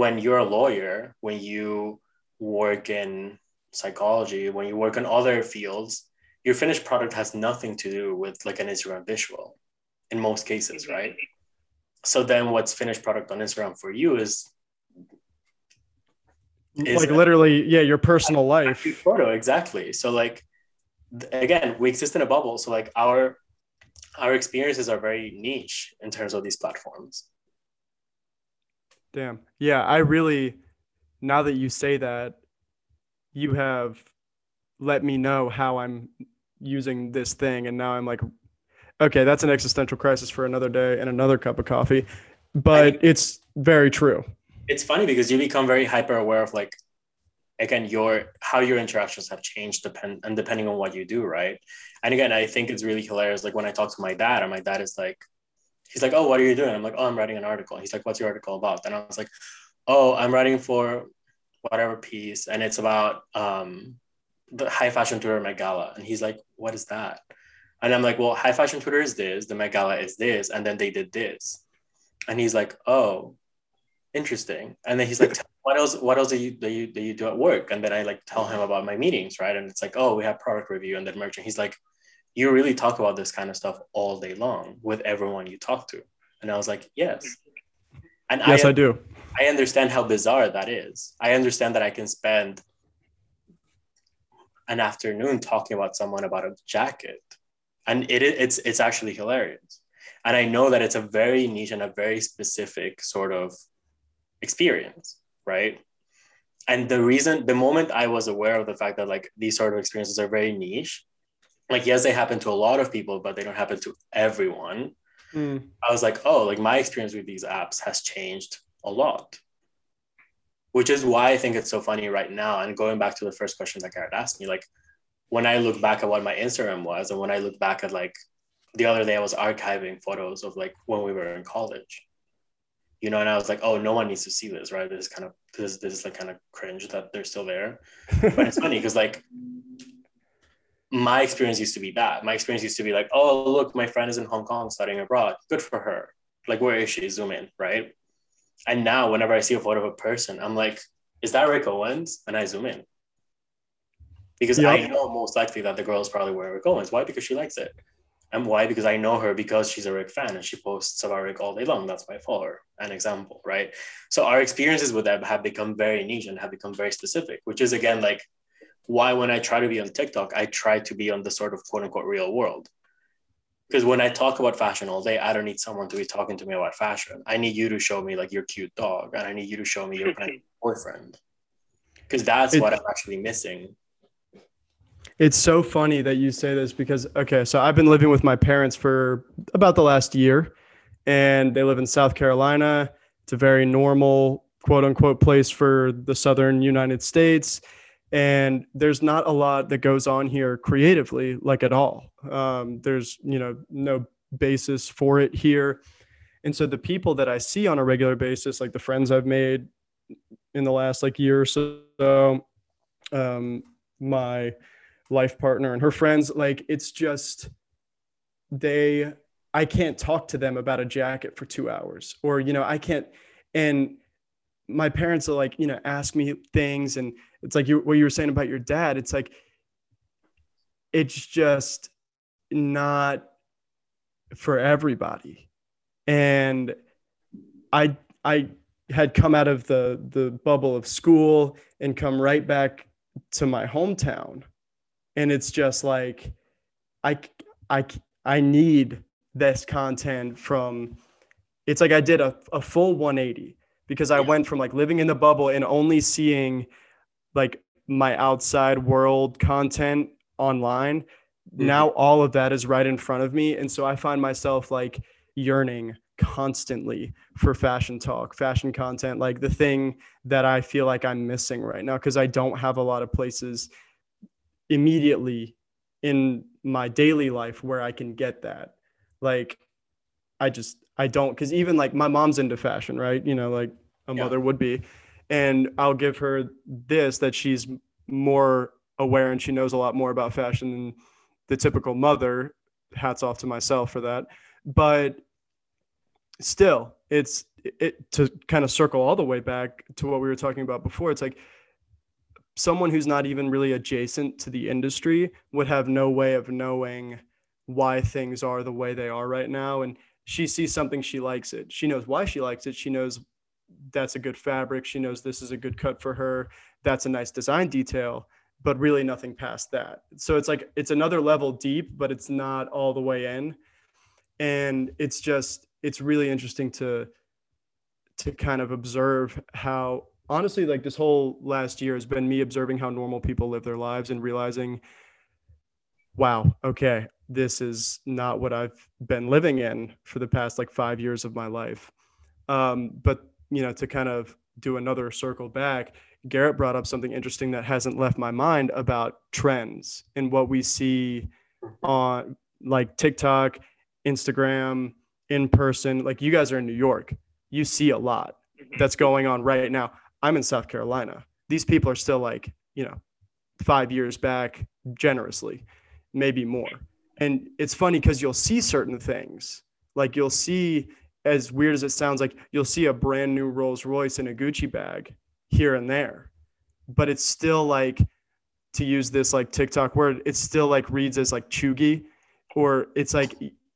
[SPEAKER 3] when you're a lawyer when you work in psychology when you work in other fields your finished product has nothing to do with like an instagram visual in most cases mm-hmm. right? So then what's finished product on instagram for you is
[SPEAKER 2] like literally yeah your personal life.
[SPEAKER 3] Photo exactly. So like again we exist in a bubble. So like our our experiences are very niche in terms of these platforms
[SPEAKER 2] damn. Yeah i really now that you say that you have let me know how i'm using this thing and now i'm like okay that's an existential crisis for another day and another cup of coffee. But it's very true.
[SPEAKER 3] It's funny because you become very hyper aware of like again your how your interactions have changed depend and depending on what you do right? And again i think it's really hilarious like when i talk to my dad and my dad is like he's like, oh, what are you doing? I'm like, oh, I'm writing an article. He's like, what's your article about? And I was like, oh, I'm writing for whatever piece, and it's about um, the high fashion Twitter Met Gala. And he's like, what is that? And I'm like, well, high fashion Twitter is this, the Met Gala is this, and then they did this. And he's like, oh, interesting. And then he's like, what else? What else do you do you do you do at work? And then I like tell him about my meetings, right? And it's like, oh, we have product review and then merchant. He's like, you really talk about this kind of stuff all day long with everyone you talk to. And I was like, yes.
[SPEAKER 2] And yes, I, I do.
[SPEAKER 3] I understand how bizarre that is. I understand that I can spend an afternoon talking about someone about a jacket, and it it's it's actually hilarious. And I know that it's a very niche and a very specific sort of experience, right? And the reason, the moment I was aware of the fact that like these sort of experiences are very niche, like yes, they happen to a lot of people, but they don't happen to everyone. Mm. I was like, oh, like my experience with these apps has changed a lot which is why I think it's so funny right now. And going back to the first question that Garrett asked me, like when I look back at what my Instagram was, and when I look back at like the other day, I was archiving photos of like when we were in college, you know, and I was like, oh, no one needs to see this, right? This is kind of this this is like kind of cringe that they're still there, but it's funny because like my experience used to be that. My experience used to be like, oh, look, my friend is in Hong Kong studying abroad. Good for her. Like, where is she? Zoom in, right? And now, whenever I see a photo of a person, I'm like, is that Rick Owens? And I zoom in. Because yep. I know most likely that the girl is probably wearing Rick Owens. Why? Because she likes it. And why? Because I know her because she's a Rick fan and she posts about Rick all day long. That's why I follow her. An example, right? So our experiences with them have become very niche and have become very specific, which is again like why when I try to be on TikTok, I try to be on the sort of quote unquote real world because when I talk about fashion all day, I don't need someone to be talking to me about fashion. I need you to show me like your cute dog, and I need you to show me your (laughs) boyfriend, because that's what I'm actually missing.
[SPEAKER 2] It's so funny that you say this because okay, so I've been living with my parents for about the last year, and they live in South Carolina. It's a very normal quote unquote place for the southern United States and there's not a lot that goes on here creatively like at all. Um, there's you know no basis for it here. And so the people that i see on a regular basis like the friends i've made in the last like year or so um, my life partner and her friends like it's just they i can't talk to them about a jacket for two hours or you know i can't and my parents will like you know ask me things and it's like you what you were saying about your dad it's like it's just not for everybody. And i i had come out of the the bubble of school and come right back to my hometown. And it's just like i i i need this content from it's like i did a, a full 180 because I went from like living in the bubble and only seeing like my outside world content online. Mm-hmm. Now all of that is right in front of me. And so I find myself like yearning constantly for fashion talk, fashion content, like the thing that I feel like I'm missing right now because I don't have a lot of places immediately in my daily life where I can get that. Like I just I don't because even like my mom's into fashion, right? You know, like a yeah. mother would be. And I'll give her this that she's more aware and she knows a lot more about fashion than the typical mother. Hats off to myself for that. But still, it's it to kind of circle all the way back to what we were talking about before. It's like someone who's not even really adjacent to the industry would have no way of knowing why things are the way they are right now and she sees something she likes it. She knows why she likes it. She knows that's a good fabric. She knows this is a good cut for her. That's a nice design detail but really nothing past that. So it's like it's another level deep but it's not all the way in. And it's just it's really interesting to to kind of observe how honestly like this whole last year has been me observing how normal people live their lives and realizing wow okay this is not what i've been living in for the past like five years of my life um, but you know to kind of do another circle back garrett brought up something interesting that hasn't left my mind about trends and what we see on like tiktok instagram in person. Like you guys are in New York, you see a lot
[SPEAKER 1] Mhm.
[SPEAKER 2] that's going on right now. I'm in South Carolina. These people are still like, you know, five years back generously, maybe more. And it's funny because you'll see certain things. Like you'll see, as weird as it sounds, like you'll see a brand new Rolls Royce in a Gucci bag here and there. But it's still like, to use this like TikTok word, it still like reads as like cheugy, or it's like,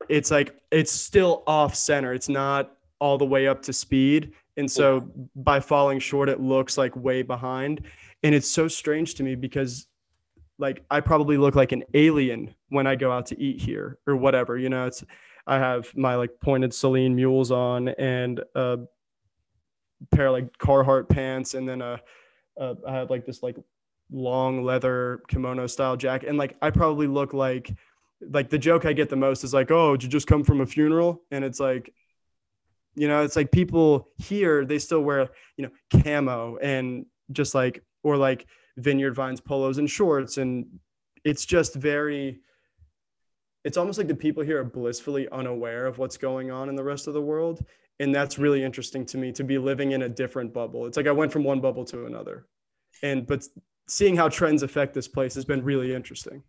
[SPEAKER 2] it's like, it's still off center. It's not all the way up to speed. And so by falling short, it looks like way behind. And it's so strange to me because like I probably look like an alien when I go out to eat here or whatever. You know, it's I have my like pointed Celine mules on and a pair of like Carhartt pants and then a, a I have like this like long leather kimono style jacket and like I probably look like like the joke I get the most is like, oh, did you just come from a funeral? And it's like, you know, it's like people here they still wear you know camo and just like or like vineyard vines polos and shorts and it's just very it's almost like the people here are blissfully unaware of what's going on in the rest of the world and that's really interesting to me to be living in a different bubble it's like i went from one bubble to another and but seeing how trends affect this place has been really interesting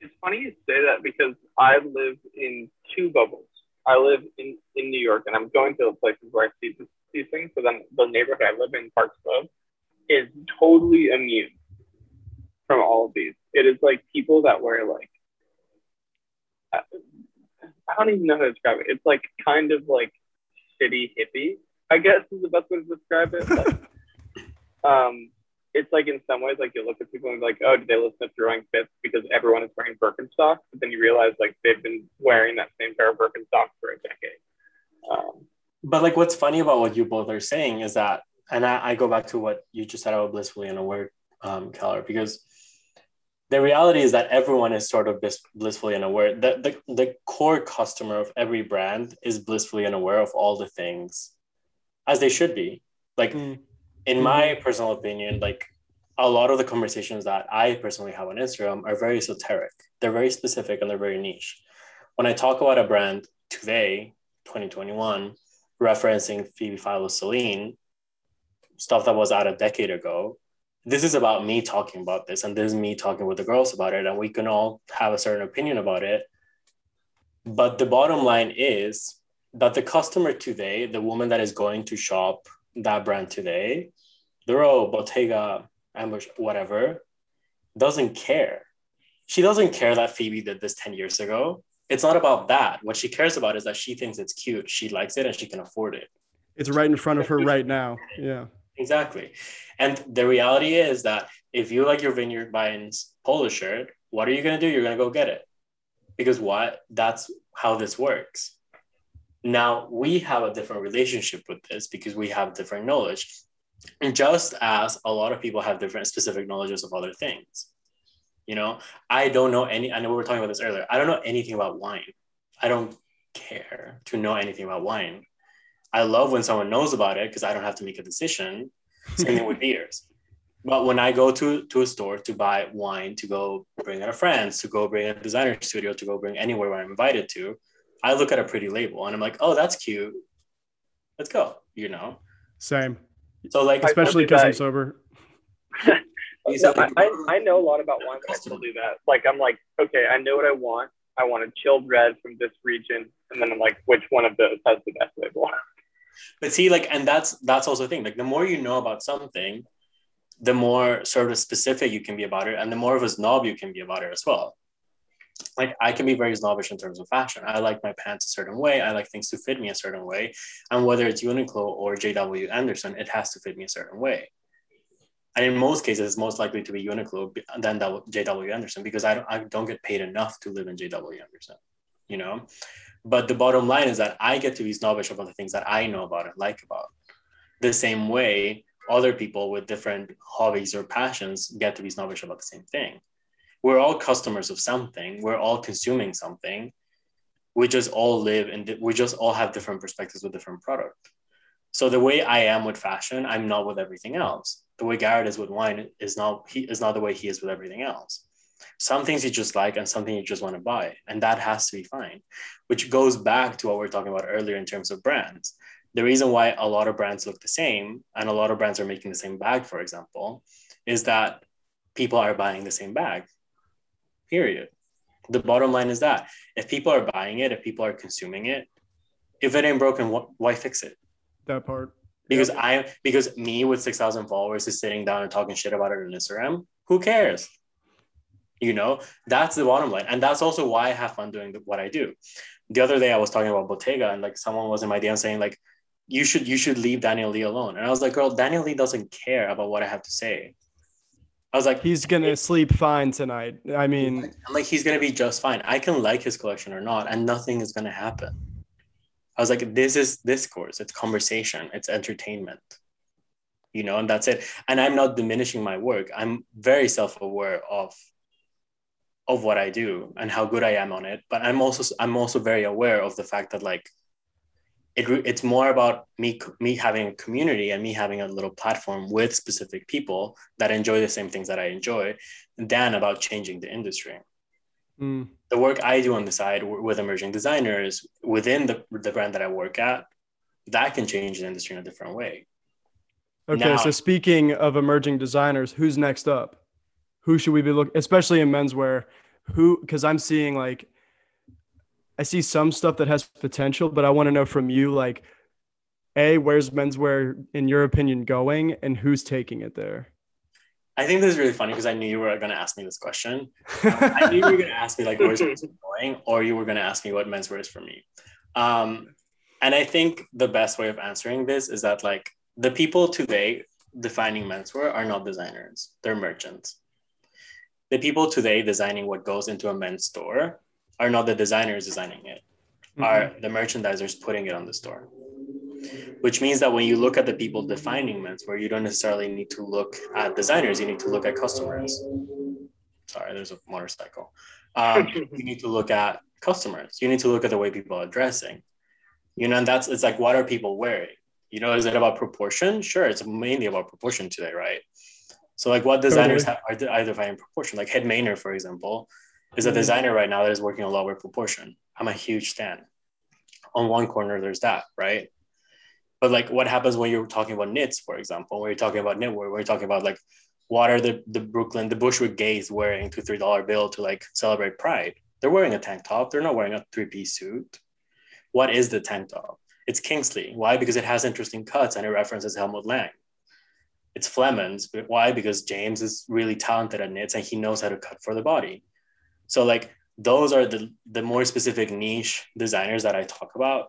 [SPEAKER 1] It's funny you say that because I live in two bubbles. I live in, in New York and I'm going to the places where I see these things. So then the neighborhood I live in, Park Slope, is totally immune from all of these. It is like people that wear like, I I don't even know how to describe it. It's like kind of like shitty hippie, I guess is the best way to describe it. Like, (laughs) um, it's like in some ways, like you look at people and be like, oh, did they listen to Throwing Fits because everyone is wearing Birkenstocks? But then you realize like they've been wearing that same pair of Birkenstocks for a decade. Um,
[SPEAKER 3] But like, what's funny about what you both are saying is that, and I, I go back to what you just said about blissfully unaware, um, Keller, because the reality is that everyone is sort of bliss, blissfully unaware. The, the the core customer of every brand is blissfully unaware of all the things, as they should be. Like,
[SPEAKER 2] Mm.
[SPEAKER 3] in my personal opinion, like a lot of the conversations that I personally have on Instagram are very esoteric. They're very specific and they're very niche. When I talk about a brand today, 2021, referencing Phoebe Philo Celine, stuff that was out a decade ago, this is about me talking about this, and this is me talking with the girls about it, and we can all have a certain opinion about it. But the bottom line is that the customer today, the woman that is going to shop that brand today, Duro, Bottega, Ambush, whatever, doesn't care. She doesn't care that Phoebe did this 10 years ago. It's not about that. What she cares about is that she thinks it's cute, she likes it, and she can afford it.
[SPEAKER 2] it's right in front of her (laughs) right now yeah
[SPEAKER 3] Exactly. And the reality is that if you like your Vineyard Vines polo shirt, what are you going to do? You're going to go get it. Because what? That's how this works. Now, we have a different relationship with this because we have different knowledge. And just as a lot of people have different specific knowledges of other things. You know, I don't know any, I know we were talking about this earlier. I don't know anything about wine. I don't care to know anything about wine. I love when someone knows about it because I don't have to make a decision. Same thing with (laughs) beers. But when I go to, to a store to buy wine, to go bring it a friends, to go bring it a designer studio, to go bring anywhere where I'm invited to, I look at a pretty label and I'm like, oh, that's cute. Let's go, you know?
[SPEAKER 2] same
[SPEAKER 3] So, like,
[SPEAKER 2] especially because i'm sober (laughs)
[SPEAKER 1] Yeah, I, I, I know a lot about wine, but I still do that. Like, I'm like, okay, I know what I want. I want a chilled red from this region. And then I'm like, which one of those has the best label?
[SPEAKER 3] But see like and that's that's also the thing. Like the more you know about something the more sort of specific you can be about it and the more of a snob you can be about it as well. Like i can be very snobbish in terms of fashion. I like my pants a certain way. I like things to fit me a certain way. And whether it's uniqlo or jw anderson it has to fit me a certain way. And in most cases it's most likely to be uniqlo than jw anderson because i don't, I don't get paid enough to live in jw anderson you know but the bottom line is that I get to be snobbish about the things that I know about and like about. The same mm. way other people with different hobbies or passions get to be snobbish about the same thing. We're all customers of something. We're all consuming something. We just all live and we just all have different perspectives with different product. So the way I am with fashion, I'm not with everything else. The way Garrett is with wine is not he is not the way he is with everything else. Some things you just like and something you just want to buy. And that has to be fine, which goes back to what we are talking about earlier in terms of brands. The reason why a lot of brands look the same and a lot of brands are making the same bag, for example, is that people are buying the same bag. Period. The bottom line is that if people are buying it, if people are consuming it, if it ain't broken, why fix it?
[SPEAKER 2] That part.
[SPEAKER 3] Because. I because me with six thousand followers is sitting down and talking shit about it on Instagram. Who cares? You know, that's the bottom line, and that's also why I have fun doing what I do. The other day, I was talking about Bottega, and like someone was in my DM saying like, "You should you should leave Daniel Lee alone," and I was like, "Girl, Daniel Lee doesn't care about what I have to say." I was like,
[SPEAKER 2] he's gonna sleep fine tonight. I mean,
[SPEAKER 3] I'm like, he's gonna be just fine. I can like his collection or not, and nothing is gonna happen. I was like, this is discourse, it's conversation, it's entertainment, you know, and that's it. And I'm not diminishing my work. I'm very self-aware of of what I do and how good I am on it. But I'm also I'm also very aware of the fact that like it, it's more about me me having a community and me having a little platform with specific people that enjoy the same things that I enjoy than about changing the industry. Mm. The work I do on the side with emerging designers within the, the brand that I work at, that can change the industry in a different way.
[SPEAKER 2] Okay, now, so speaking of emerging designers, who's next up? Who should we be looking, especially in menswear? Who? Because I'm seeing like I see some stuff that has potential, but I want to know from you, like, a where's menswear in your opinion going, and who's taking it there?
[SPEAKER 3] I think this is really funny because I knew you were going to ask me this question. (laughs) I knew you were going to ask me like where's menswear going, or you were going to ask me what menswear is for me. Um, and I think the best way of answering this is that like the people today defining menswear are not designers; they're merchants. The people today designing what goes into a men's store are not the designers designing it, mm-hmm. are the merchandisers putting it on the store. Which means that when you look at the people defining menswear, you don't necessarily need to look at designers, you need to look at customers. Sorry, there's a motorcycle. Um, (laughs) you need to look at customers. You need to look at the way people are dressing. You know, and that's it's like what are people wearing? You know, is it about proportion? Sure, it's mainly about proportion today, right? So, like, what designers totally. have, are, are defining proportion? Like Hed Mayner, for example, is a mm-hmm. designer right now that is working a lot with proportion. I'm a huge fan. On one corner, there's that, right? But like, what happens when you're talking about knits, for example, when you're talking about knitwear, when you're talking about like, what are the the Brooklyn, the Bushwick gays wearing two three dollar bill to like celebrate Pride? They're wearing a tank top. They're not wearing a three piece suit. What is the tank top? It's Kingsley. Why? Because it has interesting cuts and it references Helmut Lang. It's Phlemuns. But why? Because James is really talented at knits and he knows how to cut for the body. So like those are the the more specific niche designers that I talk about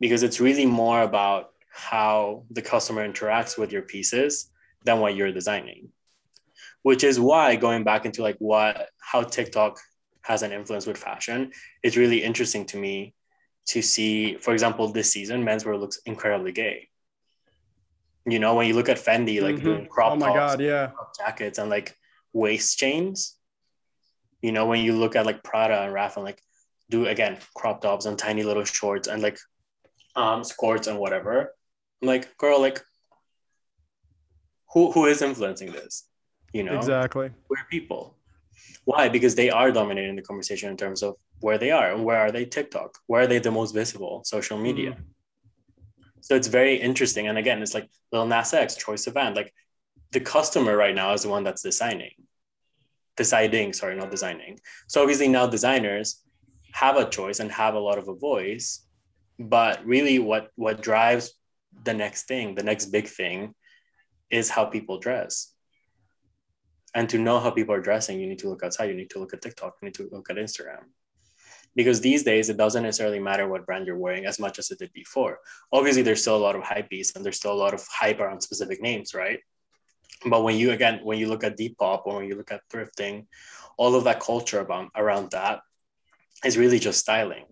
[SPEAKER 3] because it's really more about how the customer interacts with your pieces than what you're designing. Which is why going back into like what how TikTok has an influence with fashion, it's really interesting to me to see, for example, this season, menswear looks incredibly gay. You know, when you look at Fendi, like mm-hmm. doing crop
[SPEAKER 2] oh my tops, God, yeah.
[SPEAKER 3] jackets and like waist chains, you know, when you look at like Prada and Ralph and like do again crop tops and tiny little shorts and like um skirts and whatever. I'm like, girl, like who who is influencing this? You know,
[SPEAKER 2] exactly.
[SPEAKER 3] Where people. Why? Because they are dominating the conversation in terms of where they are and where are they TikTok? Where are they the most visible? Social media. Mm. So it's very interesting. And again, it's like Lil Nas X, Sivan. Like the customer right now is the one that's designing deciding, sorry, not designing. So obviously now designers have a choice and have a lot of a voice, but really what what drives the next thing, the next big thing is how people dress. And to know how people are dressing, you need to look outside, you need to look at TikTok, you need to look at Instagram. Because these days it doesn't necessarily matter what brand you're wearing as much as it did before. Obviously, there's still a lot of hype and there's still a lot of hype around specific names, right? but when you again when you look at Depop or when you look at thrifting all of that culture about, around that is really just styling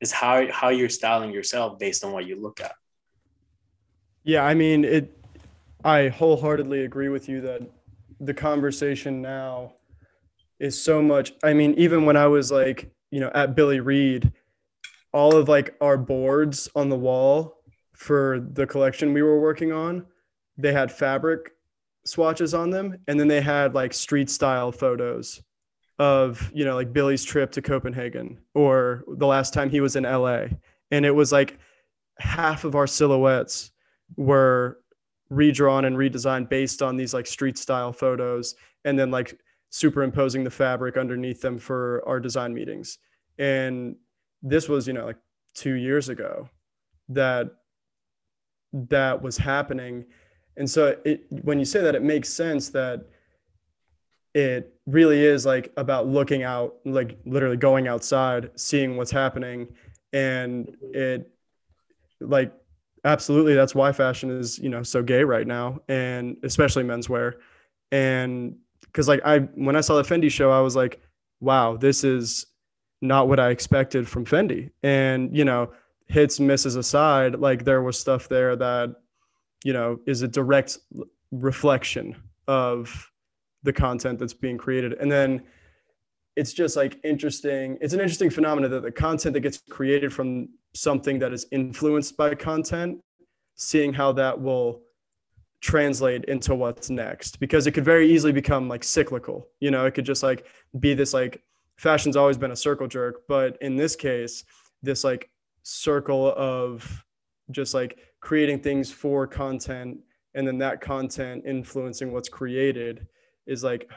[SPEAKER 3] is how how you're styling yourself based on what you look at
[SPEAKER 2] yeah i mean it i wholeheartedly agree with you that the conversation now is so much i mean even when i was like you know at billy reid all of like our boards on the wall for the collection we were working on they had fabric swatches on them, and then they had like street style photos of you know like Billy's trip to Copenhagen or the last time he was in LA, and it was like half of our silhouettes were redrawn and redesigned based on these like street style photos, and then like superimposing the fabric underneath them for our design meetings. And this was you know like two years ago that that was happening. And so it when you say that it makes sense that it really is like about looking out like literally going outside seeing what's happening. And it like absolutely that's why fashion is you know so gay right now and especially menswear. And because like i when i saw the fendi show i was like wow this is not what i expected from fendi. And you know hits misses aside like there was stuff there that you know is a direct reflection of the content that's being created. And then it's just like interesting it's an interesting phenomenon that the content that gets created from something that is influenced by content seeing how that will translate into what's next because it could very easily become like cyclical you know? It could just like be this like fashion's always been a circle jerk but in this case this like circle of just like creating things for content and then that content influencing what's created is like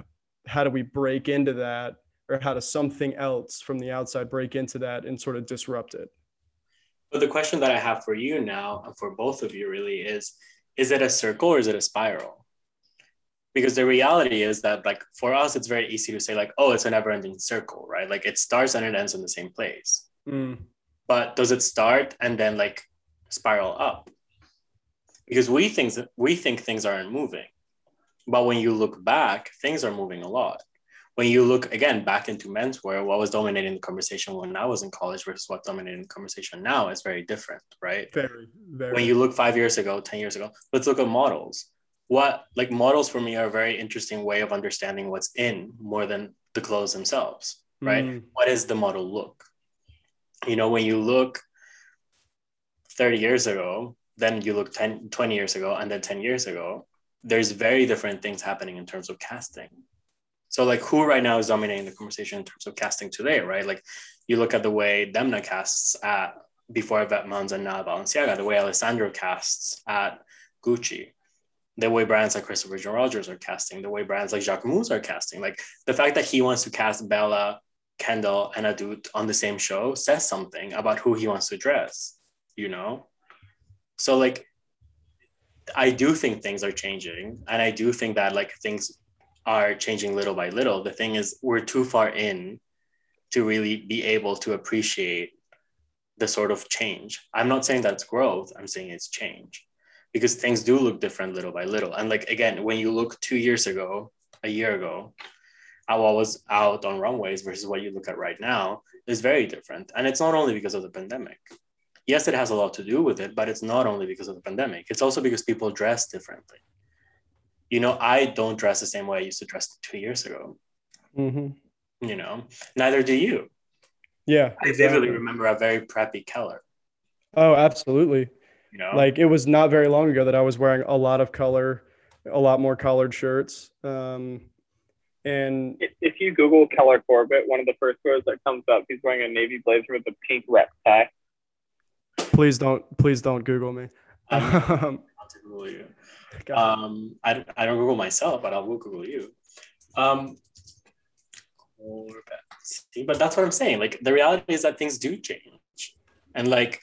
[SPEAKER 2] how do we break into that or how does something else from the outside break into that and sort of disrupt it?
[SPEAKER 3] But the question that i have for you now and for both of you really is is it a circle or is it a spiral? Because the reality is that like for us it's very easy to say like oh it's a never ending circle right? Like it starts and it ends in the same place. Mm. but does it start and then like spiral up? Because we think we think things aren't moving. But when you look back things are moving a lot when you look again back into menswear what was dominating the conversation when i was in college versus what dominating the conversation now is very different right?
[SPEAKER 2] Very, very.
[SPEAKER 3] when you look five years ago 10 years ago let's look at models. What like models for me are a very interesting way of understanding what's in more than the clothes themselves right? Mm. what is the model look? You know when you look 30 years ago then you look 10 20 years ago and then 10 years ago there's very different things happening in terms of casting so like who right now is dominating the conversation in terms of casting today right like you look at the way demna casts at before Vetements and now Balenciaga, the way Alessandro casts at Gucci, the way brands like Christopher John Rogers are casting, the way brands like Jacques Jacquemus are casting. Like the fact that he wants to cast Bella, Kendall, and Adut on the same show says something about who he wants to dress, you know? so like i do think things are changing and i do think that like things are changing little by little the thing is we're too far in to really be able to appreciate the sort of change i'm not saying that's growth i'm saying it's change because things do look different little by little and like again when you look two years ago a year ago how I was out on runways versus what you look at right now is very different and it's not only because of the pandemic yes, it has a lot to do with it, but it's not only because of the pandemic. It's also because people dress differently. You know, I don't dress the same way I used to dress two years ago. Mm-hmm. You know, neither do you.
[SPEAKER 2] Yeah,
[SPEAKER 3] I exactly. vividly remember a very preppy color.
[SPEAKER 2] Oh, absolutely. You know, like it was not very long ago that I was wearing a lot of color, a lot more collared shirts. Um, and
[SPEAKER 1] if you Google Keller Corbett, one of the first photos that comes up, he's wearing a navy blazer with a pink rep tie
[SPEAKER 2] please don't please don't google me um, (laughs)
[SPEAKER 3] um I, I don't google myself but i will google you. Um but that's what i'm saying. Like the reality is that things do change. And like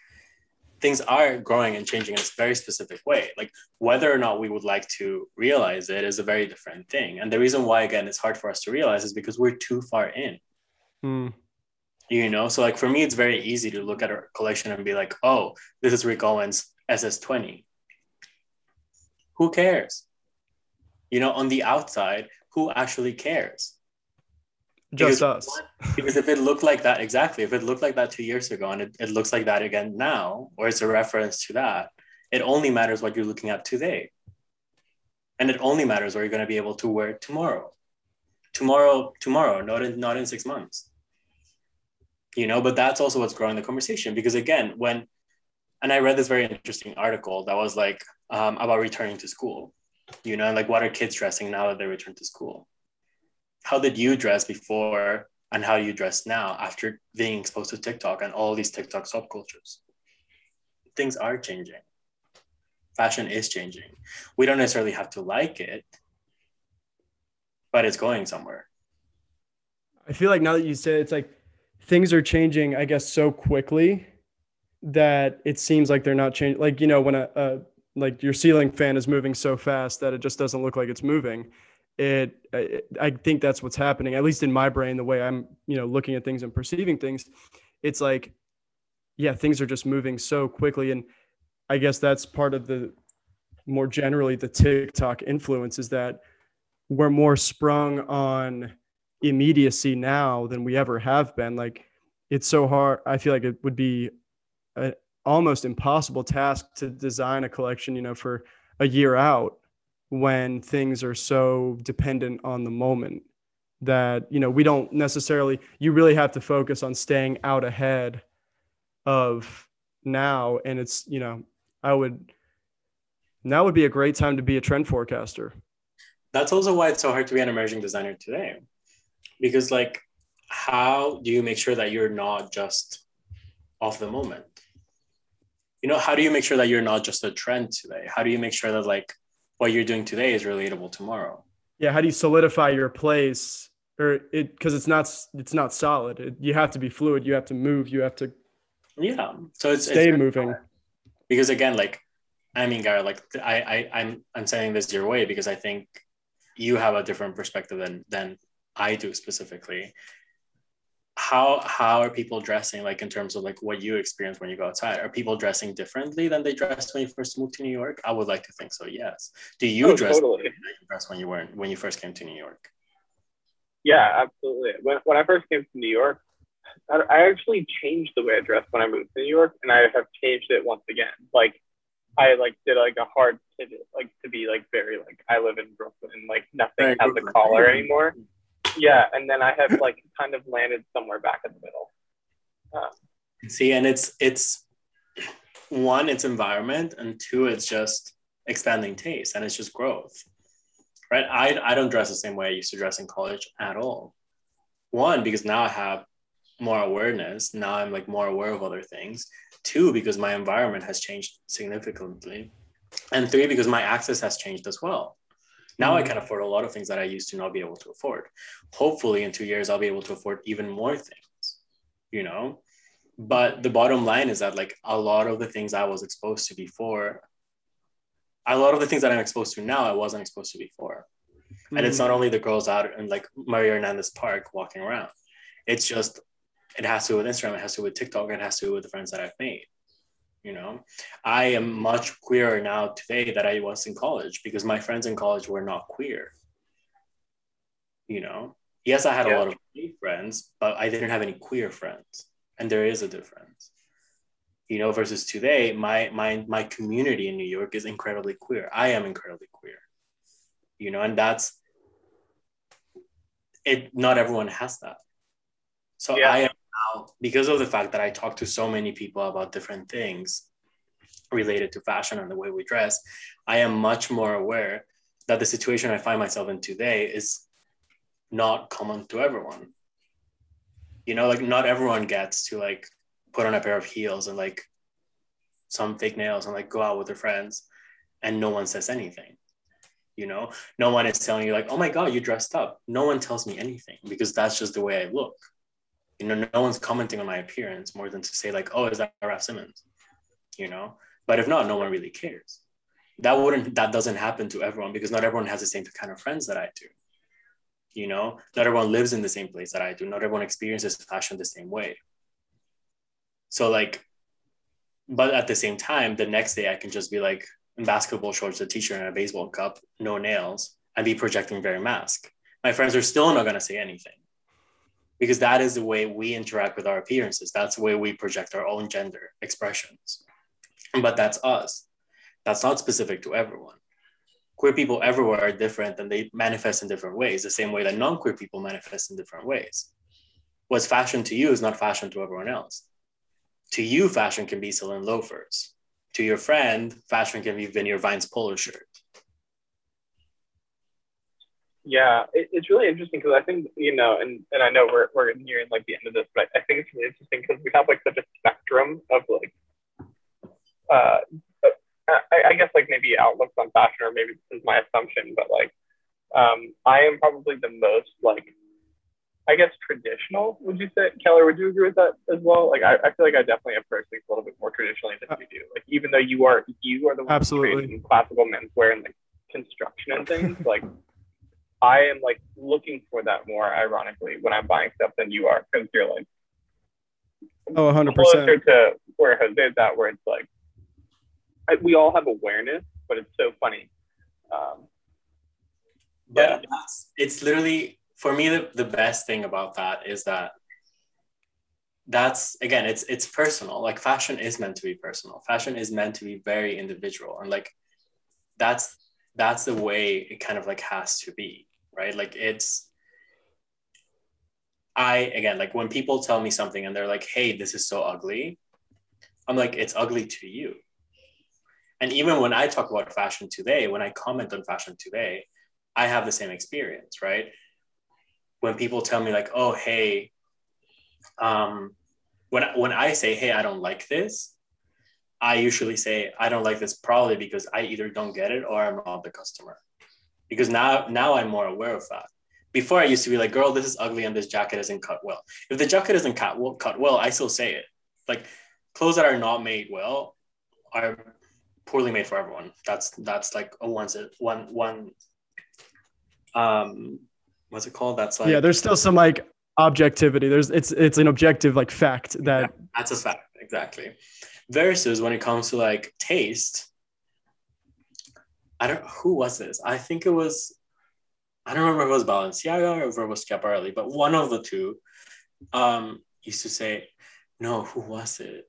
[SPEAKER 3] things are growing and changing in a very specific way. Like whether or not we would like to realize it is a very different thing. And the reason why again it's hard for us to realize is because we're too far in. Mm you know? So like for me it's very easy to look at a collection and be like oh this is rick owens ss20 who cares? You know on the outside who actually cares?
[SPEAKER 2] Just because, us.
[SPEAKER 3] because if it looked like that exactly if it looked like that two years ago and it, it looks like that again now or it's a reference to that it only matters what you're looking at today. And it only matters where you're going to be able to wear it tomorrow. Tomorrow tomorrow not in not in six months. You know but that's also what's growing the conversation because again when and i read this very interesting article that was like um, about returning to school You know, like what are kids dressing now that they return to school? How did you dress before and how you dress now after being exposed to TikTok and all these TikTok subcultures? Things are changing. Fashion is changing. We don't necessarily have to like it, but it's going somewhere.
[SPEAKER 2] I feel like now that you say it, it's like things are changing, I guess, so quickly that it seems like they're not changing. Like, you know, when a, a like your ceiling fan is moving so fast that it just doesn't look like it's moving. It, it, I think that's what's happening, at least in my brain, the way I'm, you know, looking at things and perceiving things. It's like, yeah, things are just moving so quickly. And I guess that's part of the more generally the TikTok influence is that we're more sprung on immediacy now than we ever have been. Like it's so hard. I feel like it would be an almost impossible task to design a collection, you know, for a year out when things are so dependent on the moment that, you know, we don't necessarily, you really have to focus on staying out ahead of now. And it's, you know, I would, now would be a great time to be a trend forecaster.
[SPEAKER 3] That's also why it's so hard to be an emerging designer today because like how do you make sure that you're not just off the moment you know how do you make sure that you're not just a trend today? How do you make sure that like what you're doing today is relatable tomorrow?
[SPEAKER 2] Yeah how do you solidify your place? Or it because it's not it's not solid. It, you have to be fluid. You have to move. You have to
[SPEAKER 3] yeah. So it's
[SPEAKER 2] stay
[SPEAKER 3] it's
[SPEAKER 2] moving.
[SPEAKER 3] because again like i mean guy like I, I i'm i'm saying this your way because i think you have a different perspective than than I do specifically. How how are people dressing like in terms of like what you experience when you go outside? Are people dressing differently than they dressed when you first moved to New York? I would like to think so. Yes. Do you oh, dress totally. dress when you were when you first came to New York?
[SPEAKER 1] Yeah, absolutely. When when I first came to New York, I actually changed the way I dressed when I moved to New York, and I have changed it once again. Like I like did like a hard pivot, like to be like very like I live in Brooklyn, like nothing right, has Brooklyn. a collar mm-hmm. anymore mm-hmm. Yeah, and then I have like kind of landed somewhere back in the middle.
[SPEAKER 3] Um, See, and it's it's one, it's environment, and two, it's just expanding taste, and it's just growth, right? I I don't dress the same way I used to dress in college at all. One, because now I have more awareness. Now I'm like more aware of other things. Two, because my environment has changed significantly. And three, because my access has changed as well. Now I mm. can afford a lot of things that I used to not be able to afford. Hopefully, in two years, I'll be able to afford even more things, you know? But the bottom line is that, like, a lot of the things I was exposed to before, a lot of the things that I'm exposed to now, I wasn't exposed to before. Mm-hmm. And it's not mm. only the girls out in like Maria Hernandez Park walking around, it's just, it has to do with Instagram, it has to do with TikTok, it has to do with the friends that I've made you know? I am much queerer now today that i was in college because my friends in college were not queer you know? Yes i had yeah. a lot of gay friends but i didn't have any queer friends and there is a difference. You know versus today my my my community in new york is incredibly queer. I am incredibly queer you know and that's it not everyone has that. So yeah. i am now because of the fact that I talk to so many people about different things related to fashion and the way we dress, I am much more aware that the situation I find myself in today is not common to everyone. You know, like not everyone gets to like put on a pair of heels and like some fake nails and like go out with their friends and no one says anything. You know, no one is telling you like, oh my God, you dressed up. No one tells me anything because that's just the way I look you know, no one's commenting on my appearance more than to say like, oh, is that Raf Simons? You know, but if not, no one really cares. That wouldn't, that doesn't happen to everyone because not everyone has the same kind of friends that I do. You know, not everyone lives in the same place that I do. Not everyone experiences fashion the same way. So like, but at the same time, the next day I can just be like in basketball shorts, a t-shirt, and a baseball cup, no nails, and be projecting very masc. My friends are still not gonna say anything because that is the way we interact with our appearances. That's the way we project our own gender expressions. But that's us. That's not specific to everyone. Queer people everywhere are different and they manifest in different ways, the same way that non queer people manifest in different ways. What's fashion to you is not fashion to everyone else. To you, fashion can be Celine loafers. To your friend, fashion can be Vineyard Vines polo shirt.
[SPEAKER 1] Yeah, it, it's really interesting because I think you know, and and I know we're we're nearing like the end of this, but I, I think it's really interesting because we have like such a spectrum of like, uh, I, I guess like maybe outlooks on fashion, or maybe this is my assumption, but like, um, I am probably the most like, I guess traditional. Would you say, Keller? Would you agree with that as well? Like, I, I feel like I definitely approach things a little bit more traditionally than you do. Like, even though you are you are the one
[SPEAKER 2] Absolutely.
[SPEAKER 1] in classical menswear and like construction and things, (laughs) like. I am like looking for that more ironically when I'm buying stuff than you are because you're like
[SPEAKER 2] Oh, 100%.
[SPEAKER 1] closer to where Jose is at, where it's like I, we all have awareness, but it's so funny. Um,
[SPEAKER 3] but
[SPEAKER 1] Yeah.
[SPEAKER 3] that's it's literally for me the, the best thing about that is that that's again it's it's personal like fashion is meant to be personal fashion is meant to be very individual and like that's that's the way it kind of like has to be right like it's i again like when people tell me something and they're like hey this is so ugly i'm like it's ugly to you and even when i talk about fashion today when i comment on fashion today I have the same experience, right? When people tell me like, "Oh, hey," um, when when I say, "Hey, I don't like this," I usually say, "I don't like this," probably because I either don't get it or I'm not the customer. Because now now I'm more aware of that. Before I used to be like, "Girl, this is ugly and this jacket isn't cut well." If the jacket isn't cut well, cut well, I still say it. Like clothes that are not made well are poorly made for everyone. That's that's like a one one one um what's it called that's like
[SPEAKER 2] yeah, there's still some like objectivity. There's it's it's an objective like fact that
[SPEAKER 3] that's a fact exactly versus when it comes to like taste i don't who was this i think it was i don't remember if it was balenciaga or if it was schiaparelli but one of the two um used to say no who was it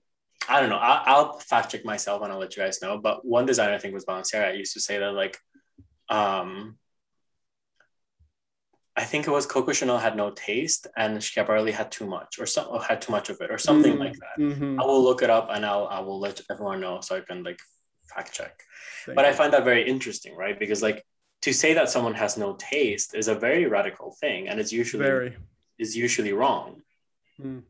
[SPEAKER 3] i don't know I, i'll fact check myself and i'll let you guys know but one designer i think was balenciaga used to say that like um I think it was Coco Chanel had no taste and Schiaparelli had too much or some had too much of it or something
[SPEAKER 2] Mm,
[SPEAKER 3] like that.
[SPEAKER 2] mhm.
[SPEAKER 3] I will look it up and I'll I will let everyone know so I can like fact check.
[SPEAKER 2] Thank
[SPEAKER 3] But I find that very interesting, right? Because like to say that someone has no taste is a very radical thing and it's usually
[SPEAKER 2] very
[SPEAKER 3] is usually wrong.
[SPEAKER 2] Mm.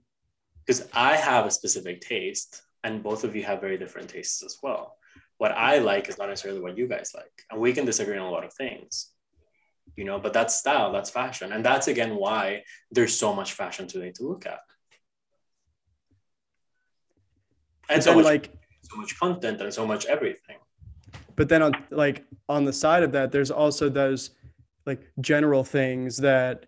[SPEAKER 3] Because I have a specific taste and both of you have very different tastes as well. What I like is not necessarily what you guys like. And we can disagree on a lot of things. You know, but that's style, that's fashion. And that's again why there's so much fashion today to look at. And
[SPEAKER 2] But
[SPEAKER 3] so much,
[SPEAKER 2] like
[SPEAKER 3] so much content and so much everything.
[SPEAKER 2] but then on like on the side of that there's also those like general things that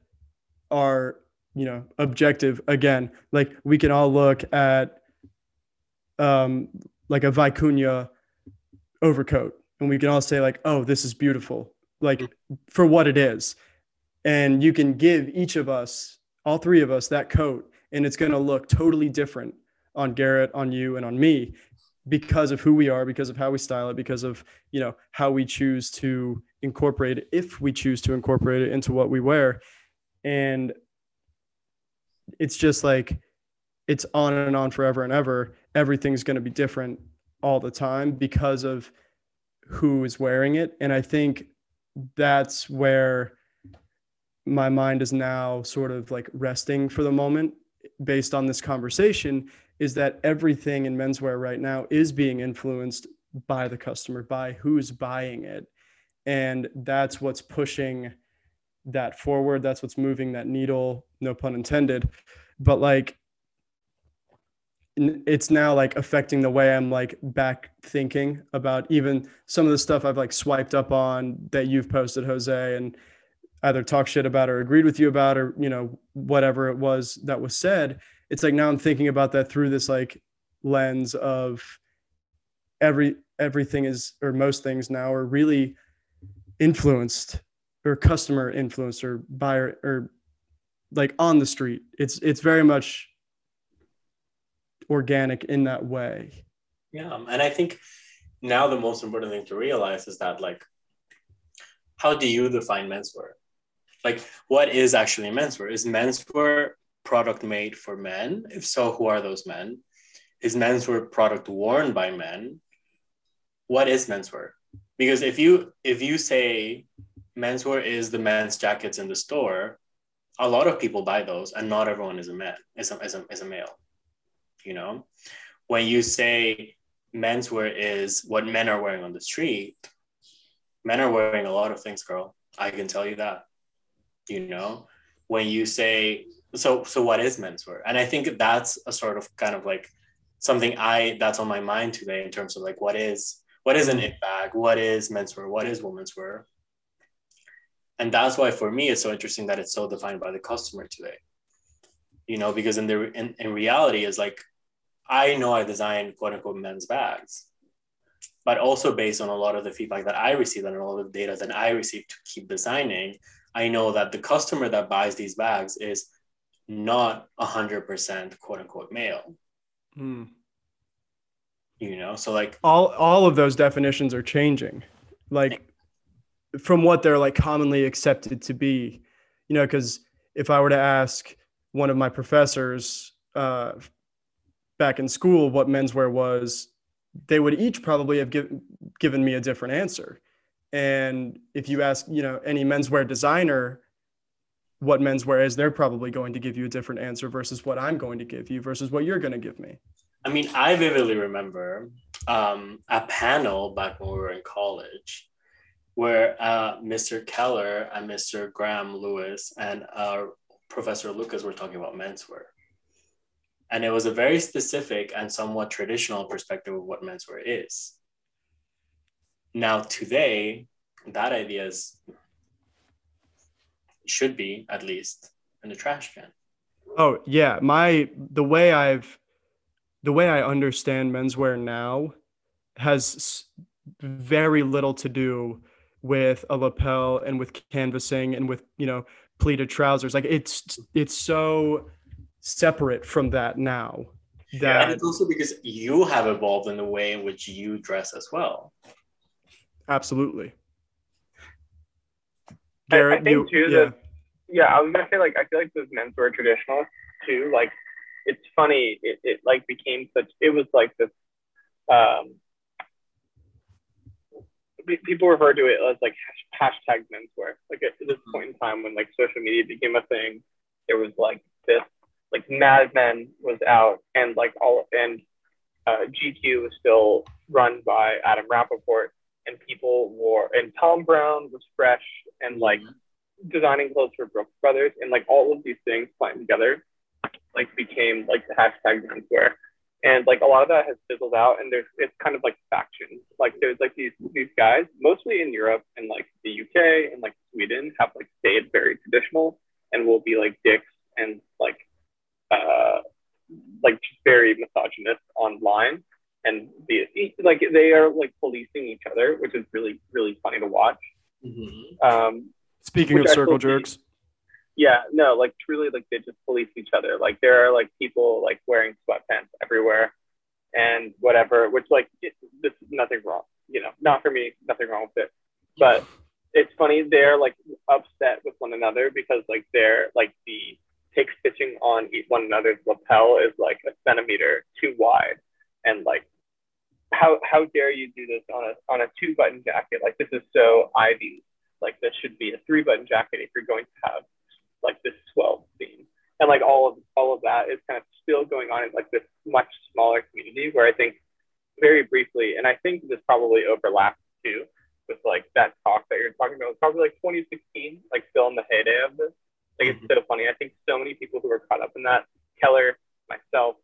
[SPEAKER 2] are you know objective again like we can all look at um like a vicuña overcoat and we can all say like oh this is beautiful like for what it is and you can give each of us all three of us that coat and it's going to look totally different on garrett on you and on me because of who we are because of how we style it because of you know how we choose to incorporate it if we choose to incorporate it into what we wear. And it's just like it's on and on forever and ever. Everything's going to be different all the time because of who is wearing it. And i think that's where my mind is now sort of like resting for the moment based on this conversation is that everything in menswear right now is being influenced by the customer, by who's buying it. And that's what's pushing that forward. That's what's moving that needle, no pun intended. But like, it's now like affecting the way I'm like back thinking about even some of the stuff I've like swiped up on that you've posted, Jose, and either talk shit about or agreed with you about or, you know, whatever it was that was said it's like now I'm thinking about that through this like lens of every everything is or most things now are really influenced or customer influenced or buyer or like on the street. It's it's very much organic in that way.
[SPEAKER 3] Yeah. Um, and I think now the most important thing to realize is that like how do you define menswear? Like what is actually menswear? Is menswear product made for men? If so, who are those men? Is menswear product worn by men? What is menswear? Because if you if you say menswear is the men's jackets in the store, a lot of people buy those, and not everyone is a man, is a, is a, is a male. You know, when you say menswear is what men are wearing on the street, men are wearing a lot of things, girl. I can tell you that. You know, when you say so, so what is menswear? And I think that's a sort of kind of like something I that's on my mind today in terms of like what is what is an it bag, what is menswear, what is women's wear, and that's why for me it's so interesting that it's so defined by the customer today. You know, because in the in, in reality is like I know I design quote unquote men's bags, but also based on a lot of the feedback that I receive and a lot of the data that I receive to keep designing, I know that the customer that buys these bags is not a hundred percent quote unquote male.
[SPEAKER 2] Hmm.
[SPEAKER 3] You know, so like
[SPEAKER 2] all all of those definitions are changing, like from what they're like commonly accepted to be. You know, because if I were to ask one of my professors uh, back in school what menswear was, they would each probably have give, given me a different answer. And if you ask, you know, any menswear designer what menswear is, they're probably going to give you a different answer versus what I'm going to give you versus what you're going to give me.
[SPEAKER 3] I mean, I vividly remember um, a panel back when we were in college where uh, Mr. Keller and Mr. Graham Lewis and uh, Professor Lucas were talking about menswear. And it was a very specific and somewhat traditional perspective of what menswear is. Now, today, that idea is, should be at least in the trash can.
[SPEAKER 2] Oh yeah, my the way I've the way I understand menswear now has very little to do with a lapel and with canvassing and with you know pleated trousers. Like it's it's so separate from that now.
[SPEAKER 3] That yeah, and it's also because you have evolved in the way in which you dress as well.
[SPEAKER 2] Absolutely.
[SPEAKER 1] Garrett, I, I think you, too yeah. that yeah, I was gonna say like I feel like those menswear traditionalists too. Like it's funny, it, it like became such. It was like this. Um, people refer to it as like hashtag menswear. Like at this mm-hmm. point in time when like social media became a thing, there was like this like Mad Men was out and like all and uh, GQ was still run by Adam Rapoport and people wore and Thom Browne was fresh and like mm-hmm. designing clothes for Brooks Brothers and like all of these things playing together like became like the hashtag menswear. And like a lot of that has fizzled out and there's it's kind of like factions. Like there's like these these guys, mostly in Europe and like the UK and like Sweden have like stayed very traditional and will be like dicks and like uh, like very misogynist online and the like they are like policing each other, which is really really funny to watch. Mm-hmm. Um,
[SPEAKER 2] Speaking of circle jerks,
[SPEAKER 1] yeah, no, like truly, like they just police each other. Like there are like people like wearing sweatpants everywhere and whatever, which like it, this is nothing wrong, you know, not for me, nothing wrong with it, but. It's funny they're like upset with one another because like they're like the take stitching on each one another's lapel is like a centimeter too wide and like how how dare you do this on a on a two button jacket? Like this is so ivy. Like this should be a three button jacket if you're going to have like this 12 theme. And like all of all of that is kind of still going on in like this much smaller community where i think very briefly and i think this probably overlaps too with like that talk that you're talking about it was probably like 2016 like still in the heyday of this. Like it's mm-hmm. so funny. I think so many people who are caught up in that, Keller, myself,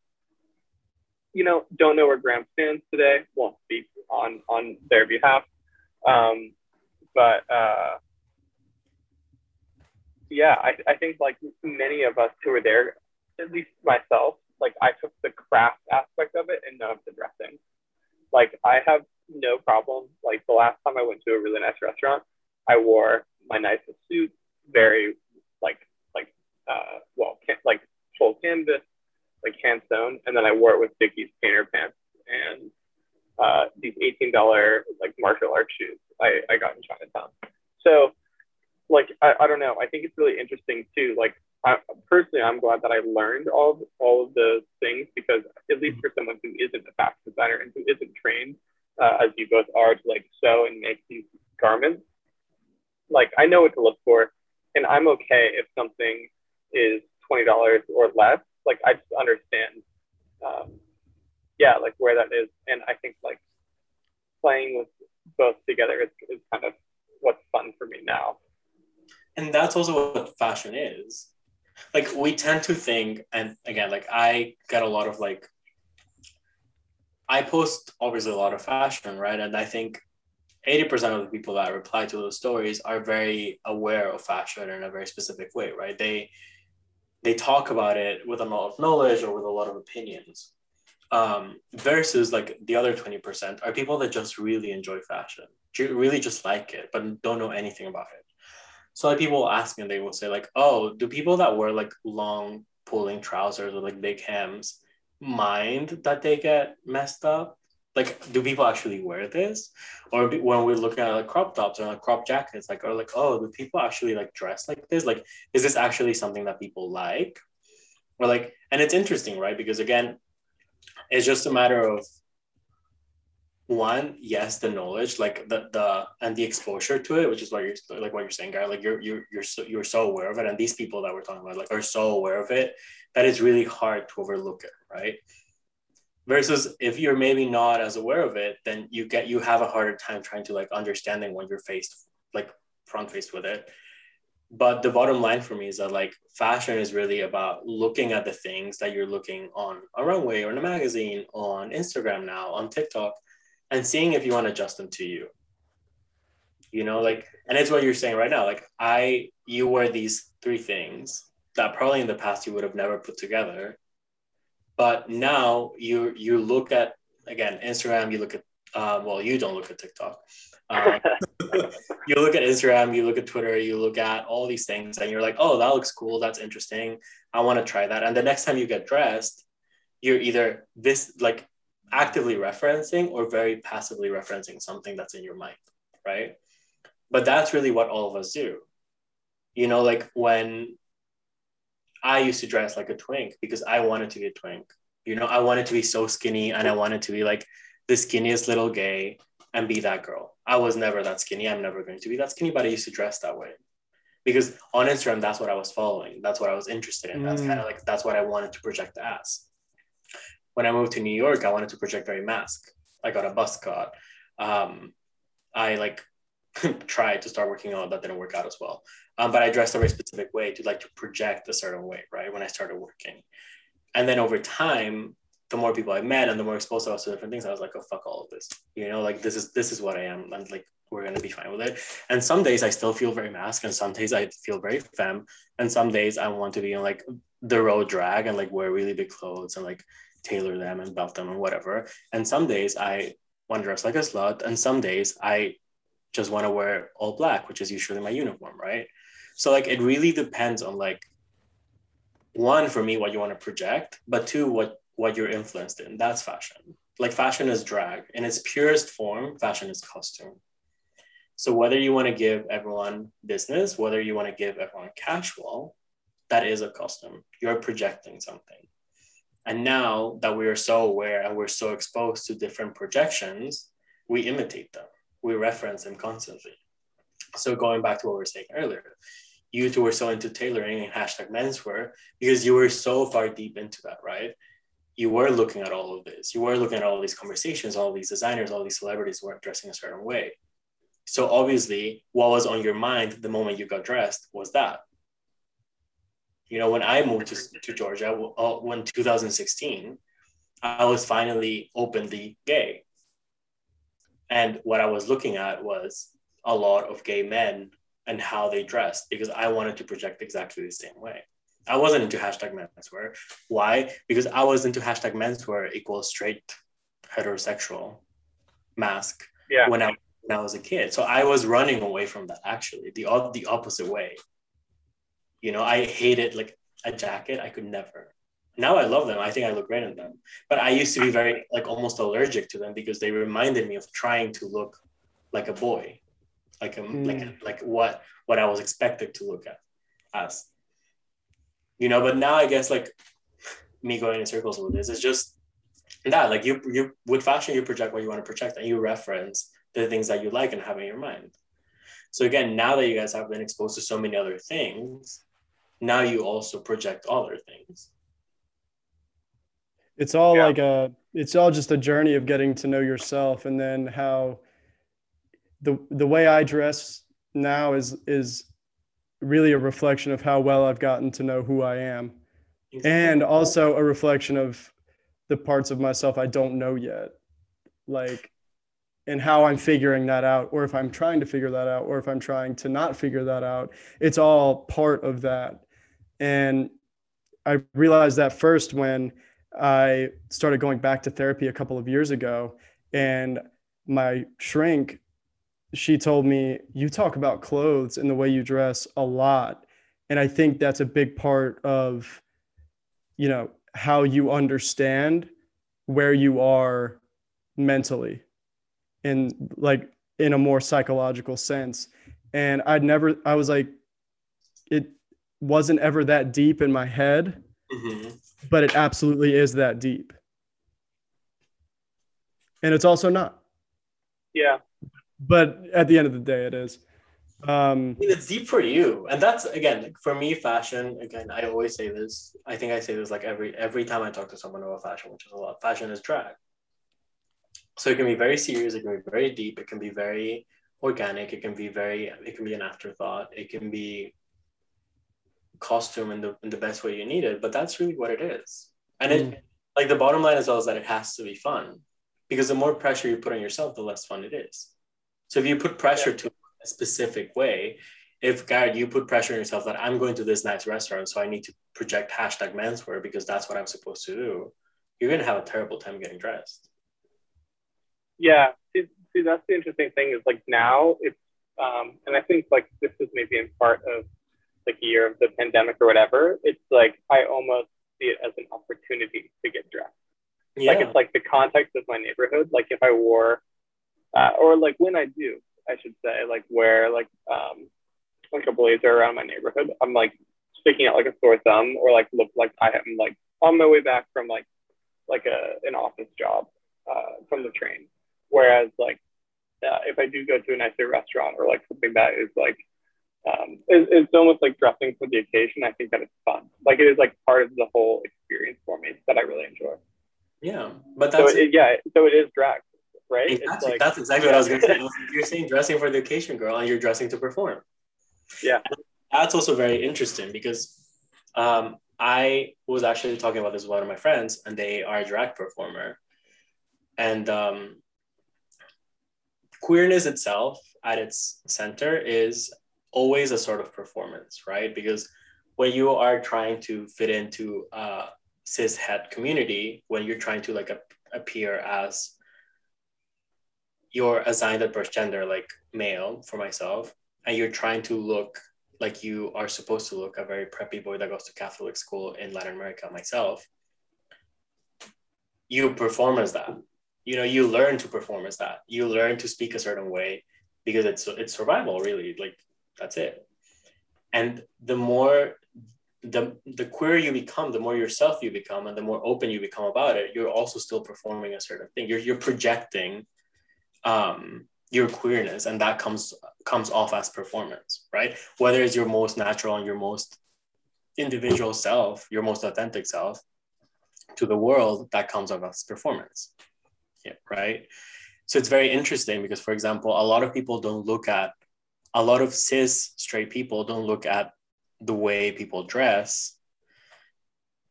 [SPEAKER 1] you know, don't know where Graham stands today. Won't speak on on their behalf. Um, but uh, yeah, I, I think like many of us who were there, at least myself, like I took the craft aspect of it and none of the dressing. Like I have no problem. Like the last time I went to a really nice restaurant, I wore my nicest suit, very like like uh, well can, like full canvas, like hand sewn, and then I wore it with Dickies painter pants and uh, these eighteen dollar like martial arts shoes I, I got in Chinatown. So like I, I don't know. I think it's really interesting too. Like I, personally, I'm glad that I learned all of, all of those things because at least for someone who isn't a fashion designer and who isn't trained, uh, as you both are, to like sew and make these garments, like like I know what to look for, and I'm okay if something is twenty dollars or less. Like I just understand, um, yeah, like where that is, and I think like playing with both together is, is kind of what's fun for me now.
[SPEAKER 3] And that's also what fashion is. Like we tend to think, and again, like I get a lot of like I post obviously a lot of fashion, right? And I think 80% of the people that reply to those stories are very aware of fashion in a very specific way, right? They they talk about it with a lot of knowledge or with a lot of opinions. Um, versus like the other 20% are people that just really enjoy fashion, really just like it, but don't know anything about it. So like people will ask me and they will say like, oh, do people that wear like long pulling trousers or like big hems mind that they get messed up? Like, do people actually wear this? Or when we're looking at like crop tops or like crop jackets, like, or like, oh, do people actually like dress like this? Like, is this actually something that people like? Or like, and it's interesting, right? Because again, it's just a matter of one, yes, the knowledge, like the the and the exposure to it, which is what you're like what you're saying, guy. Like you're you're you're so you're so aware of it, and these people that we're talking about like are so aware of it that it's really hard to overlook it, right? Versus if you're maybe not as aware of it, then you get you have a harder time trying to like understanding when you're faced like front faced with it. But the bottom line for me is that like fashion is really about looking at the things that you're looking on a runway or in a magazine, on Instagram now, on TikTok, and seeing if you want to adjust them to you. You know, like, and it's what you're saying right now. Like, I, you wear these three things that probably in the past you would have never put together but now you you look at again instagram you look at uh, well you don't look at tiktok. Um, (laughs) you look at instagram you look at twitter you look at all these things and you're like oh that looks cool. That's interesting. I want to try that. And the next time you get dressed you're either this like actively referencing or very passively referencing something that's in your mind right? But that's really what all of us do. You know like when I used to dress like a twink because I wanted to be a twink. You know, I wanted to be so skinny and I wanted to be like the skinniest little gay and be that girl. I was never that skinny. I'm never going to be that skinny, but I used to dress that way because on Instagram, that's what I was following. That's what I was interested in. That's mm. kind of like, that's what I wanted to project as. When I moved to New York, I wanted to project very masc. I got a bus cut. Um, I like (laughs) tried to start working on that didn't work out as well. Um, but I dressed a very specific way to like to project a certain way, right? When I started working. And then over time, the more people I met and the more exposed I was to different things, I was like, oh fuck all of this. You know, like this is this is what I am. And like we're gonna be fine with it. And some days I still feel very masc, and some days I feel very femme, and some days I want to be in like the road drag and like wear really big clothes and like tailor them and belt them and whatever. And some days I want to dress like a slut, and some days I just want to wear all black, which is usually my uniform, right? So like it really depends on like one for me what you want to project, but two what what you're influenced in. That's fashion. Like fashion is drag in its purest form. Fashion is costume. So whether you want to give everyone business, whether you want to give everyone casual, that is a costume. You're projecting something. And now that we are so aware and we're so exposed to different projections, we imitate them we reference them constantly. So going back to what we were saying earlier, you two were so into tailoring and hashtag menswear because you were so far deep into that, right? You were looking at all of this. You were looking at all these conversations, all these designers, all these celebrities were dressing a certain way. So obviously, what was on your mind the moment you got dressed was that. You know, when I moved to, to Georgia, uh, when 2016, I was finally openly gay and what I was looking at was a lot of gay men and how they dressed because I wanted to project exactly the same way. I wasn't into hashtag menswear. Why? Because I was into hashtag menswear equals straight heterosexual masc yeah. when I when I was a kid. So I was running away from that actually, the the opposite way. You know, I hated like a jacket. I could never now I love them. I think I look great in them. But I used to be very like almost allergic to them because they reminded me of trying to look like a boy, like a, mm. like like what what I was expected to look at as. You know, but now I guess like me going in circles with this is just that like you you with fashion you project what you want to project and you reference the things that you like and have in your mind. So again, now that you guys have been exposed to so many other things, now you also project other things.
[SPEAKER 2] It's all
[SPEAKER 1] Yeah.
[SPEAKER 2] like a it's all just a journey of getting to know yourself and then how the the way I dress now is is really a reflection of how well I've gotten to know who I am and also a reflection of the parts of myself I don't know yet. Like and how I'm figuring that out or if I'm trying to figure that out or if I'm trying to not figure that out. It's all part of that. And I realized that first when I started going back to therapy a couple of years ago, and my shrink, she told me, You talk about clothes and the way you dress a lot. And I think that's a big part of, you know, how you understand where you are mentally and like in a more psychological sense. And I'd never, I was like, it wasn't ever that deep in my head
[SPEAKER 3] Mhm.
[SPEAKER 2] but it absolutely is that deep. And it's also not.
[SPEAKER 1] Yeah.
[SPEAKER 2] But at the end of the day, it is. Um,
[SPEAKER 3] I mean, it's deep for you, and that's again like, for me. Fashion again. I always say this. I think I say this like every every time I talk to someone about fashion, which is a lot. Fashion is drag. So it can be very serious. It can be very deep. It can be very organic. It can be very. It can be an afterthought. It can be costume in the in the best way you need it. But that's really what it is. And it like the bottom line as well is that it has to be fun, because the more pressure you put on yourself, the less fun it is. So if you put pressure to a specific way. If Garrett, you put pressure on yourself that I'm going to this nice restaurant, so I need to project hashtag menswear because that's what I'm supposed to do, you're gonna have a terrible time getting dressed.
[SPEAKER 1] Yeah. See, see, that's the interesting thing is like now it's, um, and I think like this is maybe in part of like a year of the pandemic or whatever. It's like I almost see it as an opportunity to get dressed.
[SPEAKER 3] Yeah,
[SPEAKER 1] Like it's like the context of my neighborhood. Like if I wore, uh, or like when I do, I should say, like wear like um like a blazer around my neighborhood, I'm like sticking out like a sore thumb, or like look like I am like on my way back from like like a an office job uh, from the train. Whereas like uh, if I do go to a nicer restaurant or like something that is like um, it, it's almost like dressing for the occasion. I think that it's fun. Like it is like part of the whole experience for me that I really enjoy.
[SPEAKER 3] yeah, but
[SPEAKER 1] So
[SPEAKER 3] that's
[SPEAKER 1] it, yeah, so it is drag, right?
[SPEAKER 3] exactly, that's exactly what I was say. I was like, You're saying dressing for the occasion, girl, and you're dressing to perform.
[SPEAKER 1] Yeah.
[SPEAKER 3] that's also very interesting because um, I was actually talking about this with one of my friends, and they are a drag performer, and um, queerness itself at its center is always a sort of performance, right? Because when you are trying to fit into a cis het community, when you're trying to like ap- appear as you're assigned at birth gender, like male for myself, and you're trying to look like you are supposed to look a very preppy boy that goes to Catholic school in Latin America, myself, you perform as that. You know, you learn to perform as that. You learn to speak a certain way because it's it's survival, really. Like that's it. And the more the the queer you become, the more yourself you become, and the more open you become about it, you're also still performing a certain thing. You're you're projecting um, your queerness, and that comes comes off as performance, right? Whether it's your most natural and your most individual self, your most authentic self to the world, that comes off as performance. Yeah, right. So it's very interesting because, for example, a lot of people don't look at a lot of cis straight people don't look at the way people dress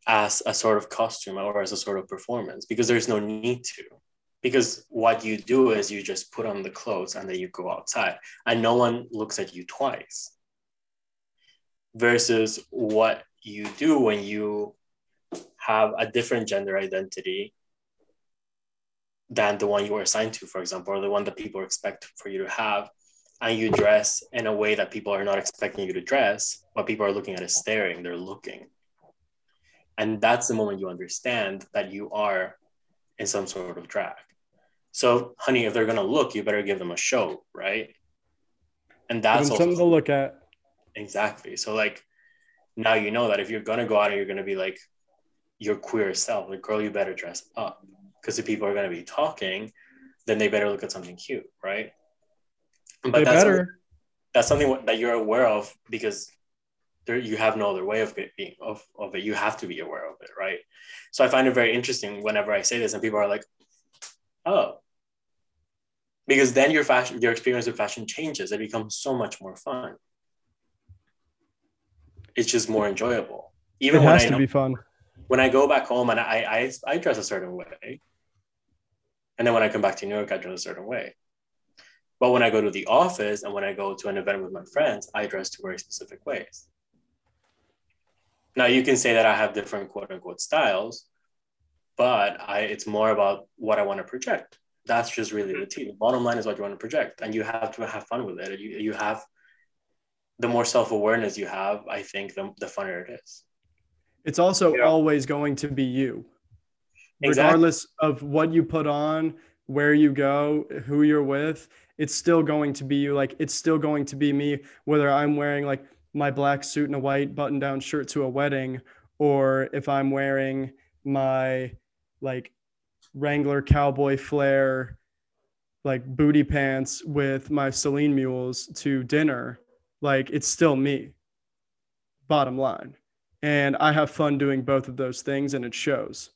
[SPEAKER 3] as a sort of costume or as a sort of performance because there's no need to because what you do is you just put on the clothes and then you go outside and no one looks at you twice. Versus what you do when you have a different gender identity than the one you were assigned to for example or the one that people expect for you to have and you dress in a way that people are not expecting you to dress but people are looking at it staring they're looking. And that's the moment you understand that you are in some sort of drag so, honey, if they're gonna look, you better give them a show, right? And that's
[SPEAKER 2] something to look at.
[SPEAKER 3] exactly. So, like, now you know that if you're gonna go out and you're gonna be like your queer self, like, girl, you better dress up because if people are gonna be talking, then they better look at something cute, right? But
[SPEAKER 2] they
[SPEAKER 3] that's
[SPEAKER 2] better.
[SPEAKER 3] that's something that you're aware of because there you have no other way of it being of, of it. You have to be aware of it, right? So I find it very interesting whenever I say this and people are like, oh. Because then your fashion, your experience with fashion changes. It becomes so much more fun. It's just more enjoyable.
[SPEAKER 2] Even it has to know, be fun.
[SPEAKER 3] When I go back home and I, I I dress a certain way, and then when I come back to New York, I dress a certain way. But when I go to the office and when I go to an event with my friends, I dress to very specific ways. Now you can say that I have different quote unquote styles, but I it's more about what I want to project. That's just really mm-hmm. the tea. The bottom line is what you want to project, and you have to have fun with it. You you have the more self awareness you have, I think the the funner it is.
[SPEAKER 2] It's also yeah. always going to be you, exactly. regardless of what you put on, where you go, who you're with. It's still going to be you. Like it's still going to be me, whether I'm wearing like my black suit and a white button down shirt to a wedding or if I'm wearing my like Wrangler cowboy flare like booty pants with my Celine mules to dinner, like it's still me. Bottom line. And I have fun doing both of those things and it shows.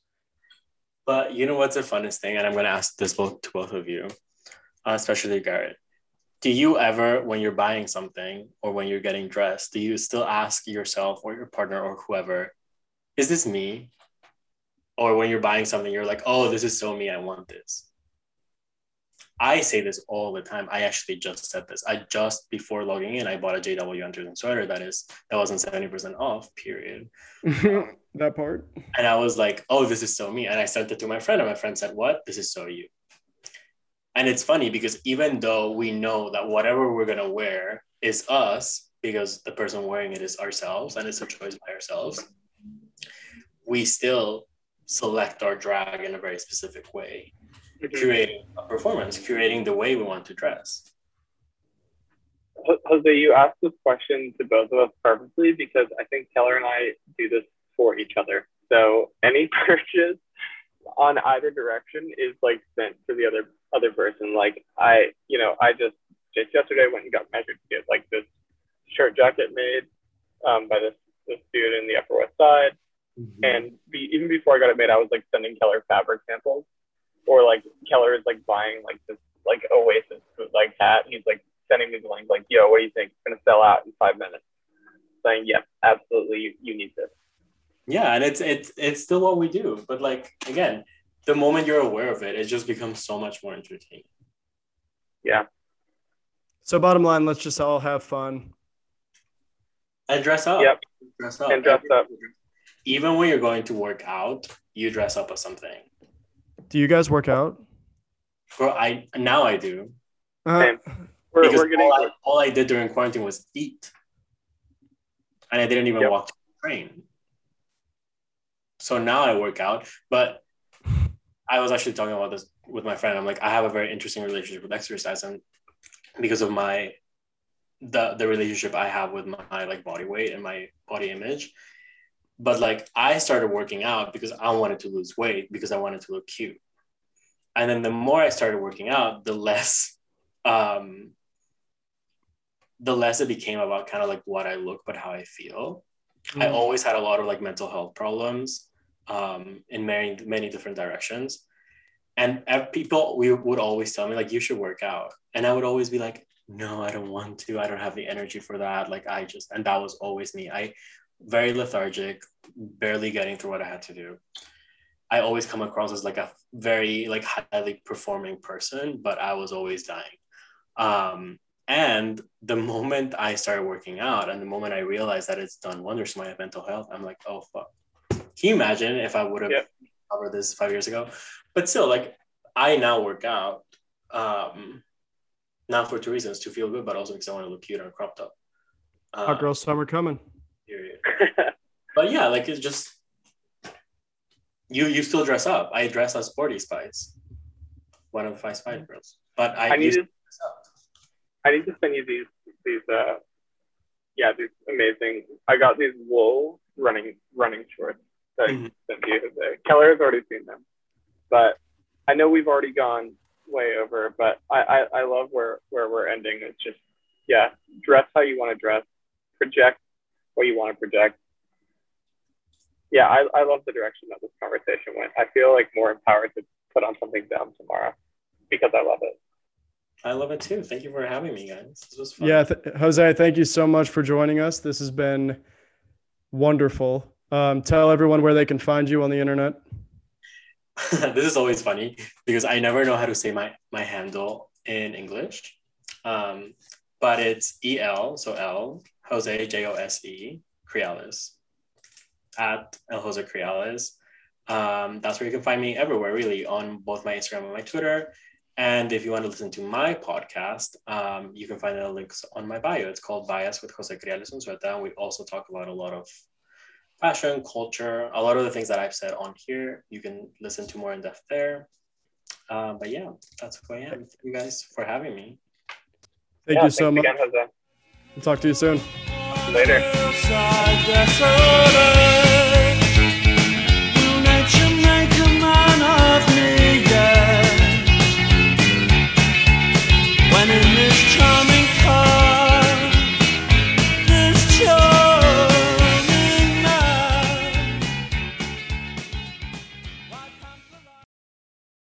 [SPEAKER 3] But you know what's the funnest thing? And I'm going to ask this both to both of you, uh, especially Garrett do you ever when you're buying something or when you're getting dressed do you still ask yourself or your partner or whoever is this me or when you're buying something you're like oh this is so me i want this. I say this all the time. I actually just said this. I just before logging in i bought a jw anderson sweater that is that wasn't 70% off period. (laughs)
[SPEAKER 2] That part?
[SPEAKER 3] And i was like oh this is so me. And i sent it to my friend and my friend said what? This is so you. And it's funny because even though we know that whatever we're going to wear is us, because the person wearing it is ourselves and it's a choice by ourselves, we still select our drag in a very specific way, mm-hmm. curating a performance, curating the way we want to dress.
[SPEAKER 1] Jose, you asked this question to both of us purposely because I think Keller and I do this for each other. So any (laughs) purchase on either direction is like sent to the other other person. Like I, you know, I just just yesterday went and got measured to get like this shirt jacket made um, by this this dude in the Upper West Side. Mm-hmm. And be, even before I got it made, I was like sending Keller fabric samples, or like Keller is like buying like this like Oasis like hat. He's like sending me the link, like, "Yo, what do you think? It's gonna sell out in five minutes." Saying, "Yep, yeah, absolutely, you, you need this."
[SPEAKER 3] Yeah, and it's it's it's still what we do, but like again, the moment you're aware of it, it just becomes so much more entertaining.
[SPEAKER 1] Yeah.
[SPEAKER 2] So bottom line, let's just all have fun.
[SPEAKER 3] And dress up.
[SPEAKER 1] Yep.
[SPEAKER 3] Dress up.
[SPEAKER 1] And dress up.
[SPEAKER 3] Even when you're going to work out, you dress up as something.
[SPEAKER 2] Do you guys work out?
[SPEAKER 3] Well, I now I do.
[SPEAKER 1] Uh, we're,
[SPEAKER 3] because we're getting... all, I, all I did during quarantine was eat, and I didn't even yep. walk to the train. So now I work out, but I was actually talking about this with my friend. I'm like, I have a very interesting relationship with exercise, and because of my the the relationship I have with my like body weight and my body image. But like I started working out because I wanted to lose weight because I wanted to look cute. And then the more I started working out, the less um the less it became about kind of like what I look but how I feel. Mm. I always had a lot of like mental health problems um, in many many different directions. And people we would always tell me like you should work out, and I would always be like, no, I don't want to. I don't have the energy for that. Like I just and that was always me. I very lethargic, barely getting through what I had to do. I always come across as like a very like highly performing person, but I was always dying. Um, and the moment I started working out and the moment I realized that it's done wonders to my mental health, I'm like, oh fuck, can you imagine if I would have yep. covered this five years ago? But still, like I now work out, um, not for two reasons: to feel good, but also because I want to look cute and cropped up.
[SPEAKER 2] Um, Hot girl summer coming. (laughs)
[SPEAKER 3] but yeah, like it's just you. You still dress up. I dress as Sporty Spice, one of the five Spice girls. But I,
[SPEAKER 1] I need to. I need to send you these these uh yeah these amazing. I got these wool running running shorts that mm-hmm. sent you today. Keller has already seen them, but I know we've already gone way over. But I, I, I love where where we're ending. It's just yeah, dress how you want to dress, project what you want to project. Yeah, I, I love the direction that this conversation went. I feel like more empowered to put on something down tomorrow because I love it.
[SPEAKER 3] I love it too. Thank you for having me, guys. This was fun.
[SPEAKER 2] Yeah, th- Jose, thank you so much for joining us. This has been wonderful. Um, tell everyone where they can find you on the internet. (laughs)
[SPEAKER 3] this is always funny because I never know how to say my my handle in English. Um, but it's E L, so L, Jose, J O S E, Criales, at El Jose Criales. Um, that's where you can find me everywhere, really, on both my Instagram and my Twitter. And if you want to listen to my podcast, um, you can find the links on my bio. It's called Bias with Jose Criales Unzueta. And we also talk about a lot of fashion, culture, a lot of the things that I've said on here. You can listen to more in depth there. Um, but yeah, that's who I am. Thank you guys for having me.
[SPEAKER 2] Thank
[SPEAKER 1] yeah,
[SPEAKER 2] you so much.
[SPEAKER 1] Again, Jose.
[SPEAKER 2] We'll talk to you soon.
[SPEAKER 1] Later.